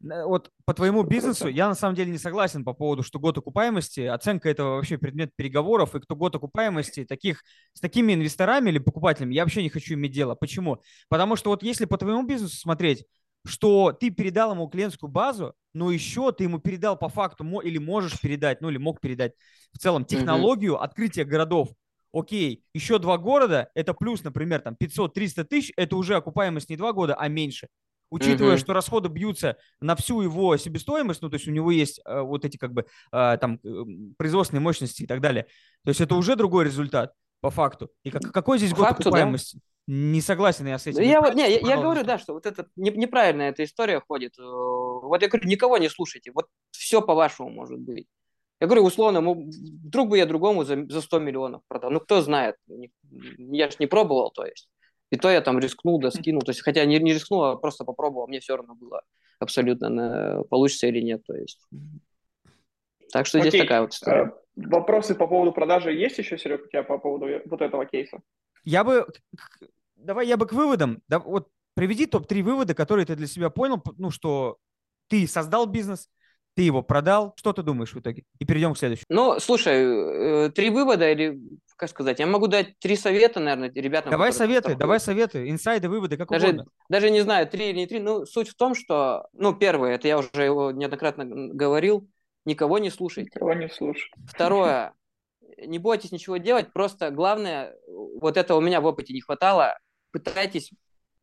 Вот по твоему бизнесу я на самом деле не согласен по поводу, что год окупаемости, оценка этого вообще предмет переговоров, и кто год окупаемости, таких, с такими инвесторами или покупателями я вообще не хочу иметь дело. Почему? Потому что вот если по твоему бизнесу смотреть, что ты передал ему клиентскую базу, но еще ты ему передал по факту, или можешь передать, ну или мог передать в целом технологию mm-hmm. открытия городов. Окей, еще два города, это плюс, например, там 500-300 тысяч, это уже окупаемость не два года, а меньше. Учитывая, mm-hmm. что расходы бьются на всю его себестоимость, ну, то есть у него есть э, вот эти как бы э, там производственные мощности и так далее. То есть это уже другой результат по факту. И как, какой здесь год факту, окупаемости? Да? Не согласен я с этим. Я, вот, не, я, я говорю, да, что вот это не, неправильная эта история ходит. Э, вот я говорю, никого не слушайте. Вот все по-вашему может быть. Я говорю, условно, вдруг бы я другому за, за 100 миллионов продал. Ну, кто знает. Я же не пробовал, то есть. И то я там рискнул, да скинул. То есть, хотя не, не рискнул, а просто попробовал. Мне все равно было абсолютно, на, получится или нет. То есть. Так что Окей. здесь такая вот история. Э, вопросы по поводу продажи есть еще, Серег, у тебя по поводу вот этого кейса? Я бы давай я бы к выводам. Да, вот приведи топ-3 вывода, которые ты для себя понял, ну, что ты создал бизнес, ты его продал. Что ты думаешь в итоге? И перейдем к следующему. Ну, слушай, э, три вывода или, как сказать, я могу дать три совета, наверное, ребятам. Давай советы, давай советы, инсайды, выводы, как даже, угодно. Даже не знаю, три или не три. Ну, суть в том, что, ну, первое, это я уже его неоднократно говорил, никого не слушайте. Никого не слушай. Второе, не бойтесь ничего делать, просто главное, вот это у меня в опыте не хватало, пытайтесь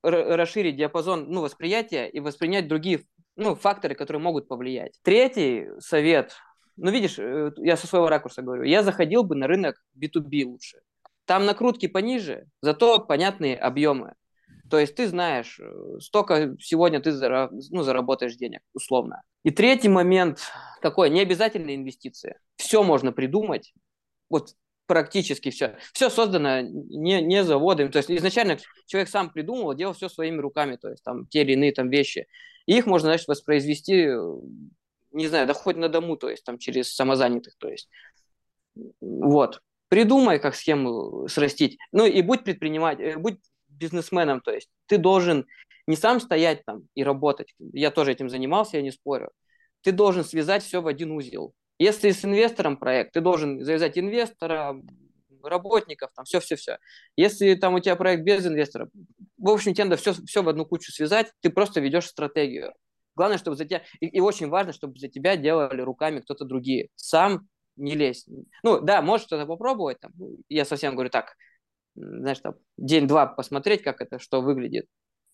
расширить диапазон ну, восприятия и воспринять другие ну, факторы, которые могут повлиять. Третий совет, ну видишь, э, я со своего ракурса говорю, я заходил бы на рынок B2B лучше. Там накрутки пониже, зато понятные объемы. То есть ты знаешь, э, столько сегодня ты зара, ну, заработаешь денег, условно. И третий момент такой, не обязательно инвестиции. Все можно придумать. Вот практически все. Все создано не, не заводом. То есть изначально человек сам придумывал, делал все своими руками, то есть там те или иные там вещи. И их можно, значит, воспроизвести, не знаю, да хоть на дому, то есть там через самозанятых, то есть. Вот. Придумай, как схему срастить. Ну и будь предпринимателем, э, будь бизнесменом, то есть ты должен не сам стоять там и работать. Я тоже этим занимался, я не спорю. Ты должен связать все в один узел. Если с инвестором проект, ты должен завязать инвестора, работников, там все-все-все. Если там у тебя проект без инвестора, в общем, тебе надо все, все в одну кучу связать, ты просто ведешь стратегию. Главное, чтобы за тебя, и, и очень важно, чтобы за тебя делали руками кто-то другие. Сам не лезь. Ну, да, можешь что-то попробовать, там, я совсем говорю так, знаешь, там, день-два посмотреть, как это, что выглядит.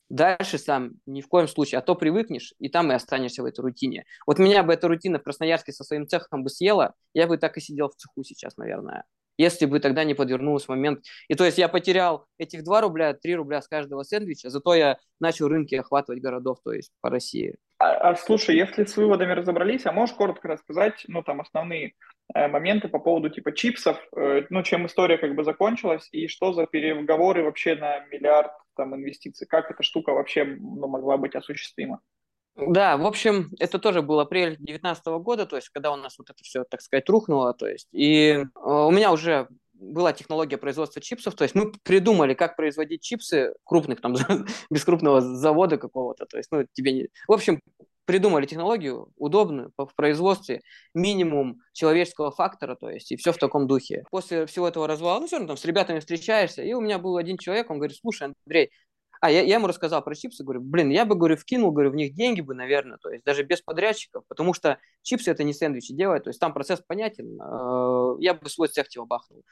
Дальше сам ни в коем случае, а то привыкнешь, и там и останешься в этой рутине. Вот меня бы эта рутина в Красноярске со своим цехом бы съела, я бы так и сидел в цеху сейчас, наверное. Если бы тогда не подвернулся момент. И то есть я потерял этих 2 рубля, 3 рубля с каждого сэндвича, зато я начал рынки охватывать городов, то есть по России. А, а слушай, если с выводами разобрались, а можешь коротко рассказать, ну, там, основные э, моменты по поводу типа чипсов, э, ну, чем история как бы закончилась, и что за переговоры вообще на миллиард там инвестиций, как эта штука вообще ну, могла быть осуществима? Да, в общем, это тоже был апрель 2019 года, то есть когда у нас вот это все, так сказать, рухнуло, то есть, и э, у меня уже была технология производства чипсов, то есть мы придумали, как производить чипсы крупных, там, без крупного завода какого-то, то есть, ну, тебе не... В общем, придумали технологию удобную в производстве, минимум человеческого фактора, то есть, и все в таком духе. После всего этого развала, ну, все равно там с ребятами встречаешься, и у меня был один человек, он говорит, слушай, Андрей, а я, я ему рассказал про чипсы, говорю, блин, я бы, говорю, вкинул, говорю, в них деньги бы, наверное, то есть даже без подрядчиков, потому что чипсы это не сэндвичи делают, то есть там процесс понятен, э, я бы свой цех типа бахнул.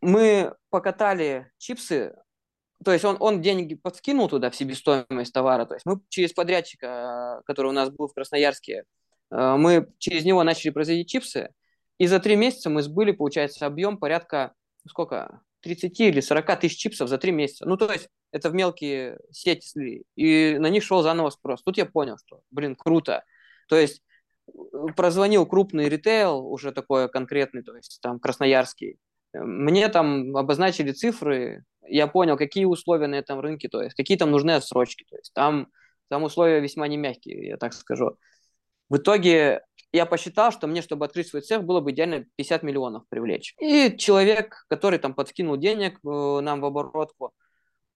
Мы покатали чипсы, то есть он, он деньги подкинул туда в себестоимость товара, то есть мы через подрядчика, который у нас был в Красноярске, э, мы через него начали производить чипсы, и за три месяца мы сбыли, получается, объем порядка, сколько, 30 или 40 тысяч чипсов за три месяца. Ну, то есть это в мелкие сети слили, и на них шел заново спрос. Тут я понял, что, блин, круто. То есть э, прозвонил крупный ритейл, уже такой конкретный, то есть там красноярский. Мне там обозначили цифры, я понял, какие условия на этом рынке, то есть какие там нужны отсрочки. То есть там, там условия весьма не мягкие, я так скажу. В итоге я посчитал, что мне, чтобы открыть свой цех, было бы идеально 50 миллионов привлечь. И человек, который там подкинул денег э, нам в оборотку,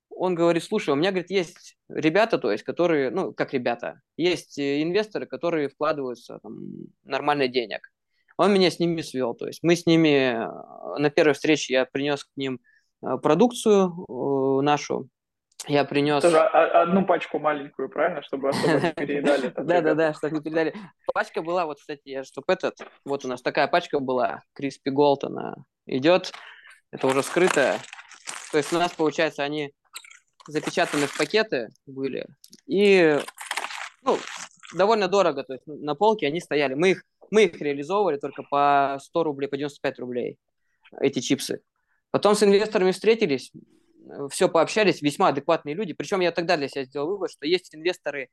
он говорит, слушай, у меня, говорит, есть ребята, то есть, которые, ну, как ребята, есть э, инвесторы, которые вкладываются там, нормально денег. Он меня с ними свел, то есть мы с ними э, на первой встрече я принес к ним продукцию нашу, я принес... Тоже одну пачку маленькую, правильно? Чтобы особо не переедали. Да-да-да, чтобы не передали. Пачка была, вот, кстати, чтобы этот... Вот у нас такая пачка была, Криспи Голд, она идет. Это уже скрытая. То есть у нас, получается, они запечатаны в пакеты были. И, ну, довольно дорого. То есть на полке они стояли. Мы их, мы их реализовывали только по 100 рублей, по 95 рублей, эти чипсы. Потом с инвесторами встретились, все пообщались, весьма адекватные люди. Причем я тогда для себя сделал вывод, что есть инвесторы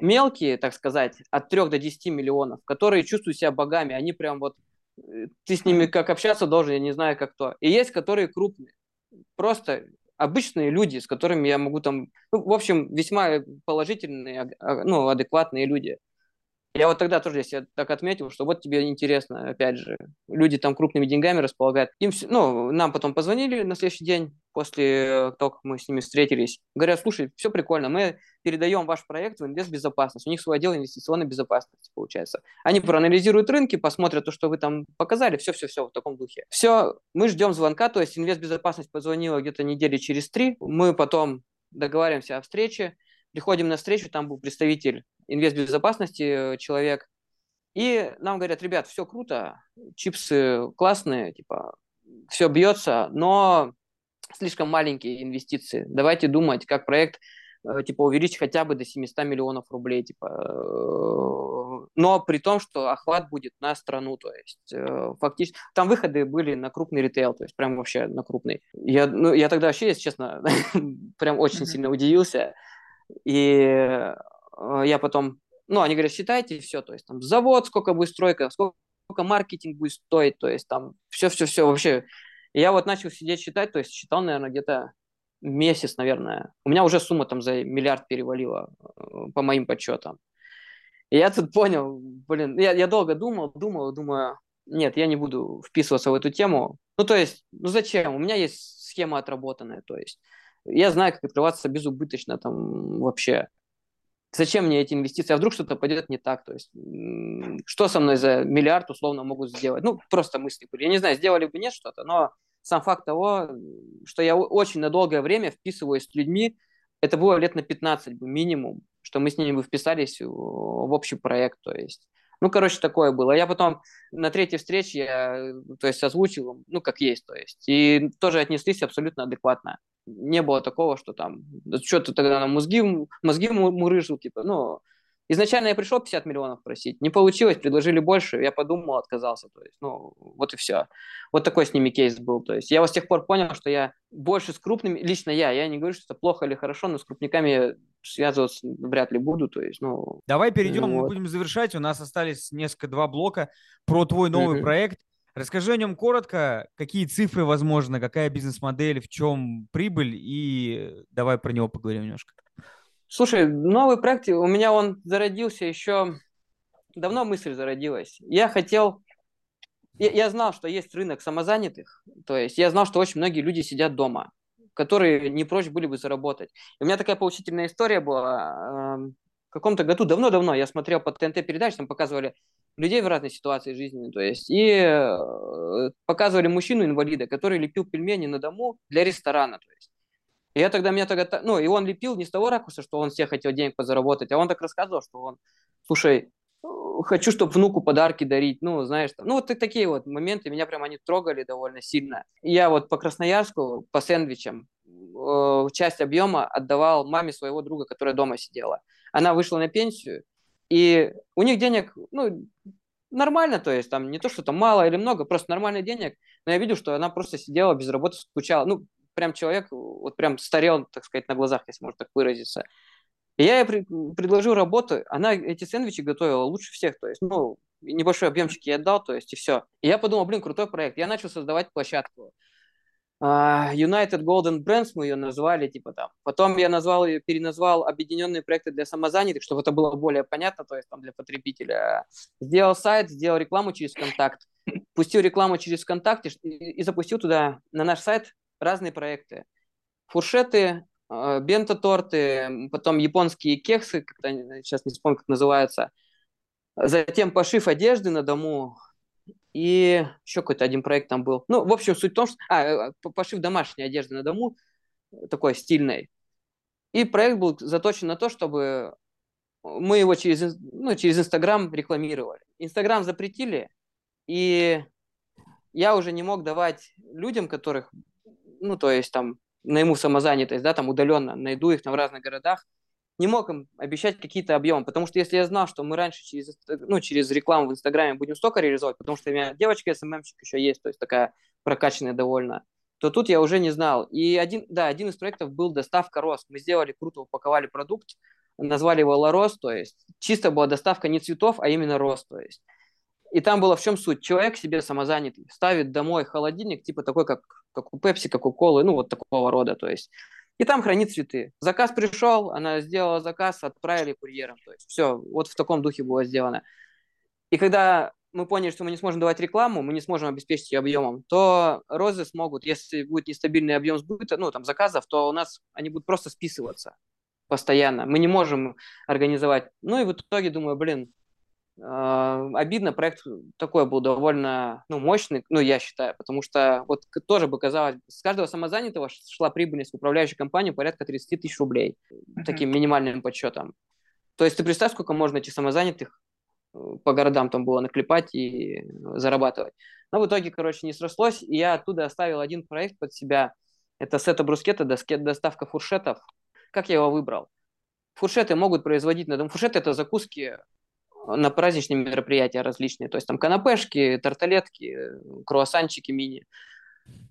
мелкие, так сказать, от 3 до 10 миллионов, которые чувствуют себя богами. Они прям вот, э, ты с ними как общаться должен, я не знаю как то. И есть, которые крупные. Просто обычные люди, с которыми я могу там, ну, в общем, весьма положительные, а, ну, адекватные люди. Я вот тогда тоже я так отметил, что вот тебе интересно, опять же, люди там крупными деньгами располагают. Им, ну, нам потом позвонили на следующий день, после того, как мы с ними встретились. Говорят, слушай, все прикольно, мы передаем ваш проект в инвестбезопасность. У них свой отдел инвестиционной безопасности, получается. Они проанализируют рынки, посмотрят то, что вы там показали, все-все-все в таком духе. Все, мы ждем звонка, то есть инвестбезопасность позвонила где-то недели через три. Мы потом договариваемся о встрече, приходим на встречу, там был представитель инвестбезопасности э, человек, и нам говорят, ребят, все круто, чипсы классные, типа, все бьется, но слишком маленькие инвестиции. Давайте думать, как проект э, типа увеличить хотя бы до 700 миллионов рублей, типа, э, но при том, что охват будет на страну, то есть фактически там выходы были на крупный ритейл, то есть прям вообще на крупный. Я, ну, я тогда вообще, если честно, прям очень сильно удивился, и Э, я потом, ну, они говорят, считайте все, то есть там завод, сколько будет стройка, сколько, маркетинг будет стоить, то есть там все-все-все вообще. И я вот начал сидеть считать, то есть считал, наверное, где-то месяц, наверное. У меня уже сумма там за миллиард перевалила э, по моим подсчетам. И я тут понял, блин, я, я долго думал, думал, думаю, нет, я не буду вписываться в эту тему. Ну, то есть, ну зачем? У меня есть схема отработанная, то есть я знаю, как открываться безубыточно там вообще. Зачем мне эти инвестиции, а вдруг что-то пойдет не так, то есть что со мной за миллиард условно могут сделать, ну, просто мысли были, я не знаю, сделали бы нет что-то, но сам факт того, что я очень на долгое время вписываюсь с людьми, это было лет на 15 бы минимум, что мы с ними бы вписались в общий проект, то есть. Ну, короче, такое было. Я потом на третьей встрече, я, то есть, озвучил, ну, как есть, то есть, и тоже отнеслись абсолютно адекватно не было такого, что там, что ты тогда на мозги, мозги мурыжил, типа, ну, Изначально я пришел 50 миллионов просить, не получилось, предложили больше, я подумал, отказался, то есть, ну, вот и все. Вот такой с ними кейс был, то есть я вот с тех пор понял, что я больше с крупными, лично я, я не говорю, что это плохо или хорошо, но с крупниками связываться вряд ли буду, то есть, ну... Давай перейдем, вот. мы будем завершать, у нас остались несколько, два блока про твой новый mm-hmm. проект. Расскажи о нем коротко, какие цифры возможно, какая бизнес-модель, в чем прибыль, и давай про него поговорим немножко. Слушай, новый проект, у меня он зародился еще, давно мысль зародилась. Я хотел, я, я знал, что есть рынок самозанятых, то есть я знал, что очень многие люди сидят дома, которые не прочь были бы заработать. И у меня такая поучительная история была. Эм, в каком-то году, давно-давно, я смотрел по ТНТ передач, там показывали людей в разной ситуации жизни, то есть, и э, показывали мужчину-инвалида, который лепил пельмени на дому для ресторана, то есть. И я тогда, меня тогда, ну, и он лепил не с того ракурса, что он все хотел денег позаработать, а он так рассказывал, что он, слушай, хочу, чтобы внуку подарки дарить, ну, знаешь, там, ну, вот такие вот моменты, меня прям они трогали довольно сильно. Я вот по Красноярску, по сэндвичам, э, часть объема отдавал маме своего друга, которая дома сидела. Она вышла на пенсию, и у них денег, ну, нормально, то есть там не то, что там мало или много, просто нормально денег, но я видел, что она просто сидела без работы, скучала. Ну, прям человек вот прям старел, так сказать, на глазах, если можно так выразиться. И я ей предложил работу, она эти сэндвичи готовила лучше всех, то есть, ну, небольшой объемчик я отдал, то есть, и все. И я подумал, блин, крутой проект. Я начал создавать площадку. Uh, United Golden Brands мы ее назвали, типа там. Потом я назвал ее, переназвал объединенные проекты для самозанятых, чтобы это было более понятно, то есть там для потребителя. Сделал сайт, сделал рекламу через контакт, пустил рекламу через ВКонтакте и, и запустил туда на наш сайт разные проекты. Фуршеты, э, бенто-торты, потом японские кексы, как-то сейчас не вспомню, как называется. Затем пошив одежды на дому. И еще какой-то один проект там был. Ну, в общем, суть в том, что... А, э, пошив домашней одежды на дому, такой стильной. И проект был заточен на то, чтобы мы его через, ну, через Инстаграм рекламировали. Инстаграм запретили, и я уже не мог давать людям, которых ну, то есть там найму самозанятость, да, там удаленно найду их там в разных городах, не мог им обещать какие-то объемы, потому что если я знал, что мы раньше через, ну, через рекламу в Инстаграме будем столько реализовать, потому что у меня девочка СММщик еще есть, то есть такая прокачанная довольно, то тут я уже не знал. И один, да, один из проектов был доставка роз. Мы сделали круто, упаковали продукт, назвали его Ларос, то есть чисто была доставка не цветов, а именно роз, то есть. И там было в чем суть? Человек себе самозанятый ставит домой холодильник, типа такой, как, как у Пепси, как у Колы, ну вот такого рода, то есть. И там хранит цветы. Заказ пришел, она сделала заказ, отправили курьером. То есть все, вот в таком духе было сделано. И когда мы поняли, что мы не сможем давать рекламу, мы не сможем обеспечить ее объемом, то розы смогут, если будет нестабильный объем сбыта, ну, там, заказов, то у нас они будут просто списываться постоянно. Мы не можем организовать. Ну, и в итоге думаю, блин, обидно, проект такой был довольно ну, мощный, ну, я считаю, потому что вот тоже бы казалось, с каждого самозанятого шла прибыльность в управляющую компанию порядка 30 тысяч рублей, mm-hmm. таким минимальным подсчетом. То есть ты представь, сколько можно этих самозанятых э, по городам там было наклепать и зарабатывать. Но в итоге, короче, не срослось, и я оттуда оставил один проект под себя. Это сета брускета, доставка фуршетов. Как я его выбрал? Фуршеты могут производить на дом. Фуршеты – это закуски на праздничные мероприятия различные, то есть там канапешки, тарталетки, круассанчики мини.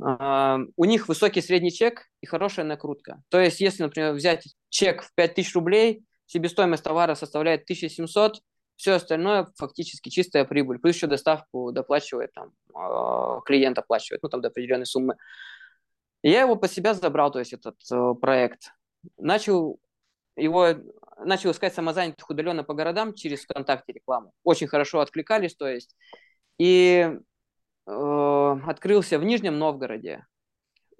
Uh, у них высокий средний чек и хорошая накрутка. То есть, если, например, взять чек в 5000 рублей, себестоимость товара составляет 1700, все остальное фактически чистая прибыль. Плюс еще доставку доплачивает, там, uh, клиент оплачивает, ну, там, до определенной суммы. Я его по себя забрал, то есть, этот uh, проект. Начал его начал искать самозанятых удаленно по городам через ВКонтакте рекламу. Очень хорошо откликались, то есть. И э, открылся в Нижнем Новгороде.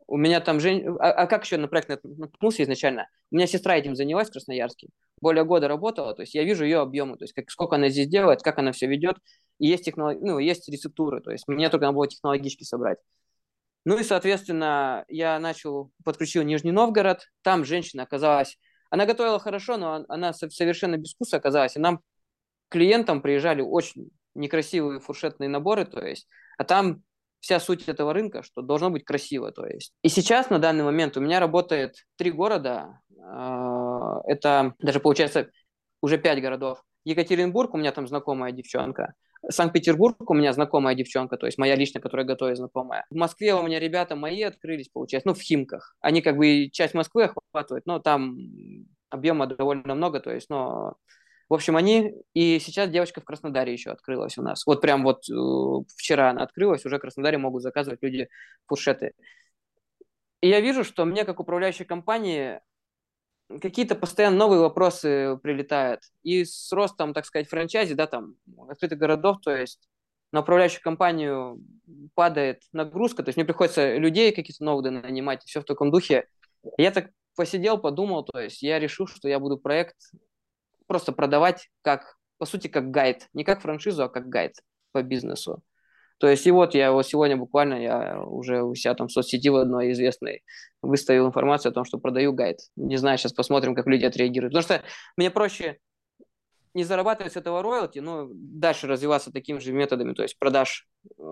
У меня там же... А, а как еще на проект наткнулся изначально? У меня сестра этим занялась в Красноярске. Более года работала, то есть я вижу ее объемы, то есть как, сколько она здесь делает, как она все ведет. И есть, технолог... ну, есть рецептуры, то есть мне только надо было технологически собрать. Ну и, соответственно, я начал, подключил Нижний Новгород. Там женщина оказалась она готовила хорошо, но она совершенно без вкуса оказалась. И нам, клиентам, приезжали очень некрасивые фуршетные наборы, то есть, а там вся суть этого рынка, что должно быть красиво, то есть. И сейчас, на данный момент, у меня работает три города, а, это даже, получается, уже пять городов. Екатеринбург, у меня там знакомая девчонка. Санкт-Петербург у меня знакомая девчонка, то есть моя личная, которая готовит знакомая. В Москве у меня ребята мои открылись, получается, ну, в Химках. Они как бы часть Москвы охватывают, но там объема довольно много, то есть, но... В общем, они... И сейчас девочка в Краснодаре еще открылась у нас. Вот прям вот э, вчера она открылась, уже в Краснодаре могут заказывать люди фуршеты. И я вижу, что мне, как управляющей компании, какие-то постоянно новые вопросы прилетают. И с ростом, так сказать, франчайзи, да, там, открытых городов, то есть на управляющую компанию падает нагрузка, то есть мне приходится людей какие-то новые нанимать, все в таком духе. Я так посидел, подумал, то есть я решил, что я буду проект просто продавать как, по сути, как гайд. Не как франшизу, а как гайд по бизнесу. То есть и вот я вот сегодня буквально, я уже у себя там в соцсети в одной известной выставил информацию о том, что продаю гайд. Не знаю, сейчас посмотрим, как люди отреагируют. Потому что мне проще не зарабатывать с этого роялти, но дальше развиваться такими же методами, то есть продаж э,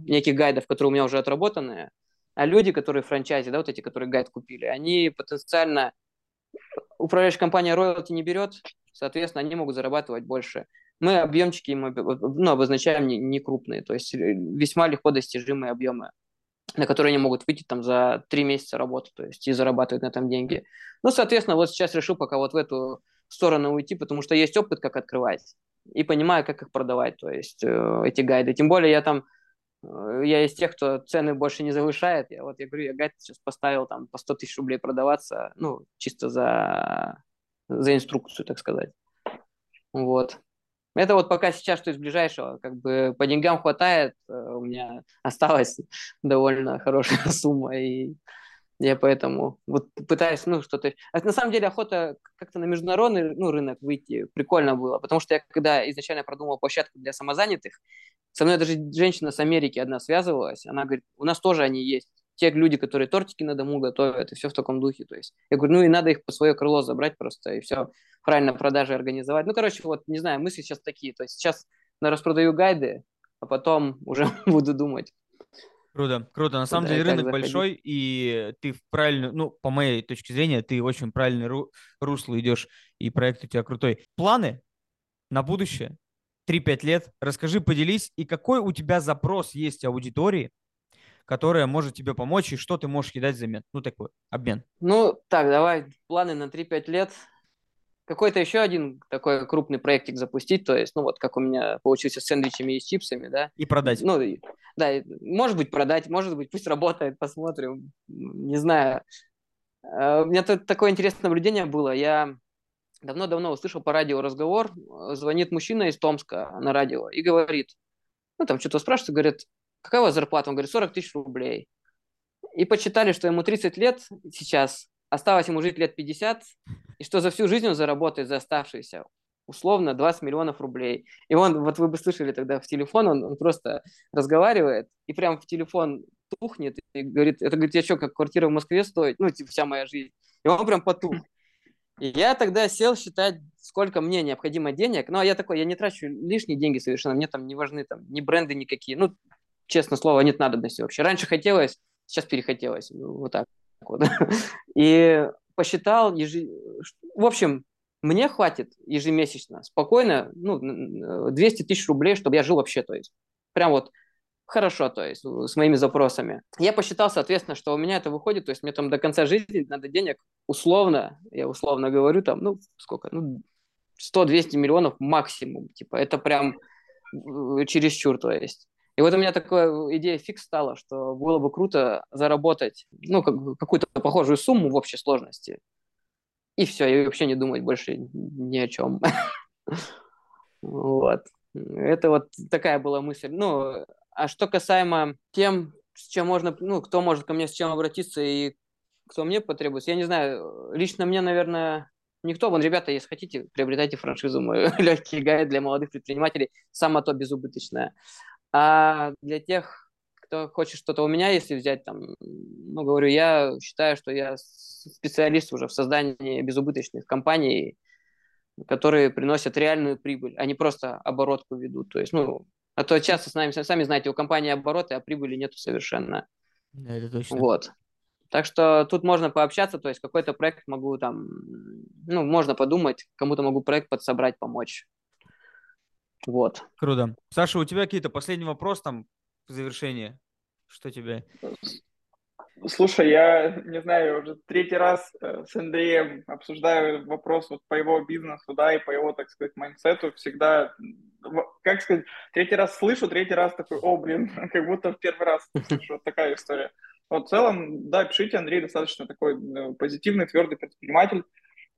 неких гайдов, которые у меня уже отработанные, а люди, которые франчайзи, да, вот эти, которые гайд купили, они потенциально управляющая компания роялти не берет, соответственно, они могут зарабатывать больше мы объемчики им ну, обозначаем не, не крупные, то есть э, весьма легко достижимые объемы, на которые они могут выйти там за три месяца работы, то есть и зарабатывать на этом деньги. Ну, соответственно, вот сейчас решил пока вот в эту сторону уйти, потому что есть опыт, как открывать, и понимаю, как их продавать, то есть э, эти гайды. Тем более я там, э, я из тех, кто цены больше не завышает. Я вот, я говорю, я гайд сейчас поставил там по 100 тысяч рублей продаваться, ну, чисто за, за инструкцию, так сказать. Вот. Это вот пока сейчас, что из ближайшего, как бы по деньгам хватает, э, у меня осталась довольно хорошая сумма, и я поэтому вот пытаюсь, ну, что-то... А на самом деле охота как-то на международный ну, рынок выйти прикольно было, потому что я когда изначально продумал площадку для самозанятых, со мной даже женщина с Америки одна связывалась, она говорит, у нас тоже они есть, те люди, которые тортики на дому готовят, и все в таком духе. То есть я говорю, ну и надо их по свое крыло забрать просто, и все правильно продажи организовать. Ну, короче, вот, не знаю, мысли сейчас такие. То есть сейчас на распродаю гайды, а потом уже буду думать. Круто, круто. На самом деле рынок заходить. большой, и ты в правильную, ну, по моей точке зрения, ты очень правильный ру, русло идешь, и проект у тебя крутой. Планы на будущее? 3-5 лет. Расскажи, поделись, и какой у тебя запрос есть аудитории, которая может тебе помочь, и что ты можешь ей дать взамен? Ну, такой обмен. Ну, так, давай планы на 3-5 лет какой-то еще один такой крупный проектик запустить, то есть, ну вот как у меня получился с сэндвичами и с чипсами, да. И продать. Ну, да, может быть продать, может быть пусть работает, посмотрим, не знаю. А, у меня тут такое интересное наблюдение было, я давно-давно услышал по радио разговор, звонит мужчина из Томска на радио и говорит, ну там что-то спрашивает, говорит, какая у вас зарплата? Он говорит, 40 тысяч рублей. И почитали, что ему 30 лет сейчас, осталось ему жить лет 50, и что за всю жизнь он заработает за оставшиеся условно 20 миллионов рублей. И он, вот вы бы слышали тогда в телефон, он, он просто разговаривает и прям в телефон тухнет и говорит, это говорит, я что, как квартира в Москве стоит? Ну, типа, вся моя жизнь. И он прям потух. И я тогда сел считать, сколько мне необходимо денег. Ну, а я такой, я не трачу лишние деньги совершенно, мне там не важны там ни бренды никакие. Ну, честно слово, нет надобности вообще. Раньше хотелось, сейчас перехотелось. Вот так вот. И посчитал, в общем, мне хватит ежемесячно, спокойно, ну, 200 тысяч рублей, чтобы я жил вообще, то есть, прям вот хорошо, то есть, с моими запросами. Я посчитал, соответственно, что у меня это выходит, то есть, мне там до конца жизни надо денег условно, я условно говорю, там, ну, сколько, ну, 100-200 миллионов максимум, типа, это прям э, чересчур, то есть. И вот у меня такая идея фикс стала, что было бы круто заработать ну, какую-то похожую сумму в общей сложности. И все, и вообще не думать больше ни о чем. Вот. Это вот такая была мысль. Ну, а что касаемо тем, с чем можно, ну, кто может ко мне с чем обратиться и кто мне потребуется, я не знаю. Лично мне, наверное, никто. Вон, ребята, если хотите, приобретайте франшизу мою «Легкий гайд» для молодых предпринимателей. Само то безубыточное. А для тех, кто хочет что-то у меня, если взять там, ну, говорю, я считаю, что я специалист уже в создании безубыточных компаний, которые приносят реальную прибыль, а не просто оборотку ведут. То есть, ну, а то часто с нами, сами знаете, у компании обороты, а прибыли нету совершенно. Да, это точно. Вот. Так что тут можно пообщаться, то есть какой-то проект могу там, ну, можно подумать, кому-то могу проект подсобрать, помочь. Вот. Круто. Саша, у тебя какие-то последний вопрос там в завершении? Что тебе? Слушай, я не знаю, уже третий раз э, с Андреем обсуждаю вопрос вот по его бизнесу, да, и по его, так сказать, майнсету. Всегда, как сказать, третий раз слышу, третий раз такой, о, блин, как будто в первый раз слышу. Вот такая история. Вот в целом, да, пишите, Андрей достаточно такой э, позитивный, твердый предприниматель.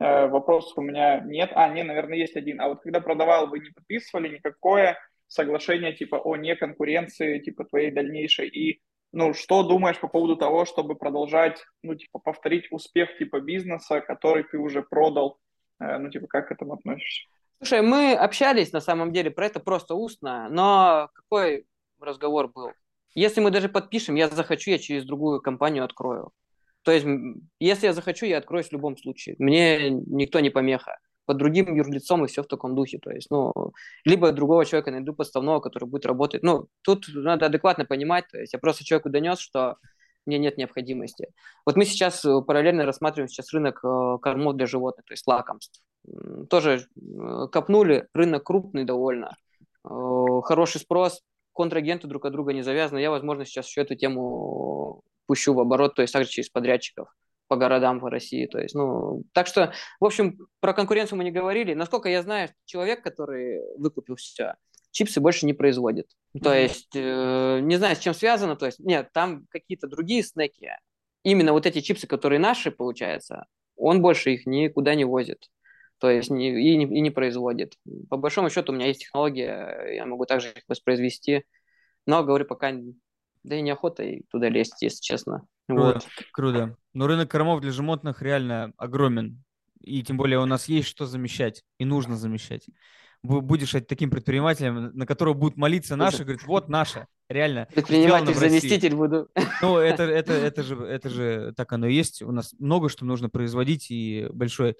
Э, вопросов у меня нет. А, не, наверное, есть один. А вот когда продавал, вы не подписывали никакое соглашение типа о не конкуренции, типа твоей дальнейшей. И ну, что думаешь по поводу того, чтобы продолжать, ну, типа, повторить успех типа бизнеса, который ты уже продал? Э, ну, типа, как к этому относишься? Слушай, мы общались на самом деле про это просто устно, но какой разговор был? Если мы даже подпишем, я захочу, я через другую компанию открою. То есть, если я захочу, я откроюсь в любом случае. Мне никто не помеха. Под другим юрлицом и все в таком духе. То есть, ну, либо другого человека найду подставного, который будет работать. Ну, тут надо адекватно понимать. То есть, я просто человеку донес, что мне нет необходимости. Вот мы сейчас э, параллельно рассматриваем сейчас рынок э, кормов для животных, то есть лакомств. Тоже э, копнули, рынок крупный довольно, хороший спрос, контрагенты друг от друга не завязаны. Я, возможно, сейчас еще эту тему пущу в оборот, то есть также через подрядчиков по городам по России. То есть, ну, так что, в общем, про конкуренцию мы не говорили. Насколько я знаю, человек, который выкупил все, чипсы больше не производит. Mm-hmm. То есть, э, не знаю, с чем связано. То есть, нет, там какие-то другие снеки. Именно вот эти чипсы, которые наши, получается, он больше их никуда не возит. То есть, не, и, не, и не производит. По большому счету, у меня есть технология, я могу также их воспроизвести. Но, говорю, пока да и неохота и туда лезть, если честно. Круто, вот. круто. Но рынок кормов для животных реально огромен. И тем более у нас есть что замещать, и нужно замещать. Будешь таким предпринимателем, на которого будут молиться наши, говорит, вот наше, реально. Предприниматель, заместитель буду. Ну, это, это, это, же, это же так оно и есть. У нас много что нужно производить, и большой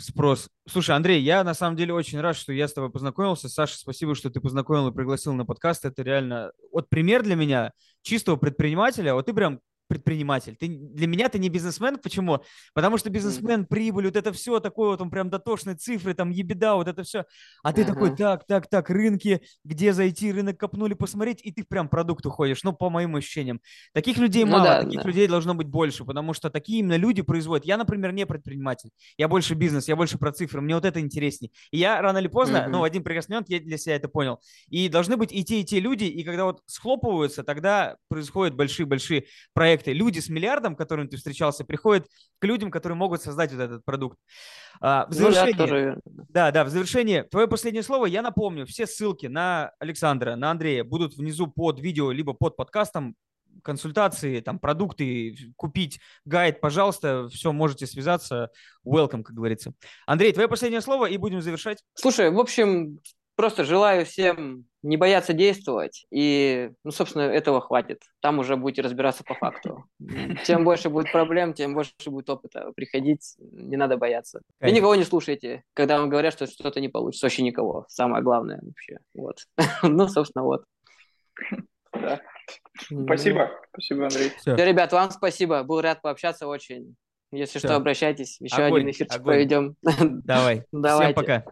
спрос. Слушай, Андрей, я на самом деле очень рад, что я с тобой познакомился. Саша, спасибо, что ты познакомил и пригласил на подкаст. Это реально вот пример для меня чистого предпринимателя. Вот ты прям предприниматель. Ты, для меня ты не бизнесмен. Почему? Потому что бизнесмен, прибыль, вот это все такое, вот он прям дотошные цифры, там ебеда, вот это все. А ты uh-huh. такой, так, так, так, рынки, где зайти, рынок копнули, посмотреть, и ты прям продукт уходишь, ну, по моим ощущениям. Таких людей ну, мало, да, таких да. людей должно быть больше, потому что такие именно люди производят. Я, например, не предприниматель, я больше бизнес, я больше про цифры, мне вот это интереснее. И я рано или поздно, uh-huh. ну, в один прекрасный момент я для себя это понял. И должны быть и те, и те люди, и когда вот схлопываются, тогда происходят большие-большие проекты проекты. Люди с миллиардом, которым ты встречался, приходят к людям, которые могут создать вот этот продукт. А, в завершение, ну, да, да, да, в завершение, твое последнее слово, я напомню, все ссылки на Александра, на Андрея будут внизу под видео, либо под подкастом, консультации, там, продукты, купить гайд, пожалуйста, все, можете связаться. Welcome, как говорится. Андрей, твое последнее слово, и будем завершать. Слушай, в общем, просто желаю всем не бояться действовать, и, ну, собственно, этого хватит. Там уже будете разбираться по факту. Чем больше будет проблем, тем больше будет опыта. Приходить, не надо бояться. И никого не слушайте, когда вам говорят, что что-то не получится. Вообще никого. Самое главное вообще. Вот. Ну, собственно, вот. Да. Спасибо. Спасибо, Андрей. Все. Все, ребят, вам спасибо. Был рад пообщаться очень. Если Все. что, обращайтесь. Еще огонь, один эфир проведем. Давай. Давайте. Всем пока.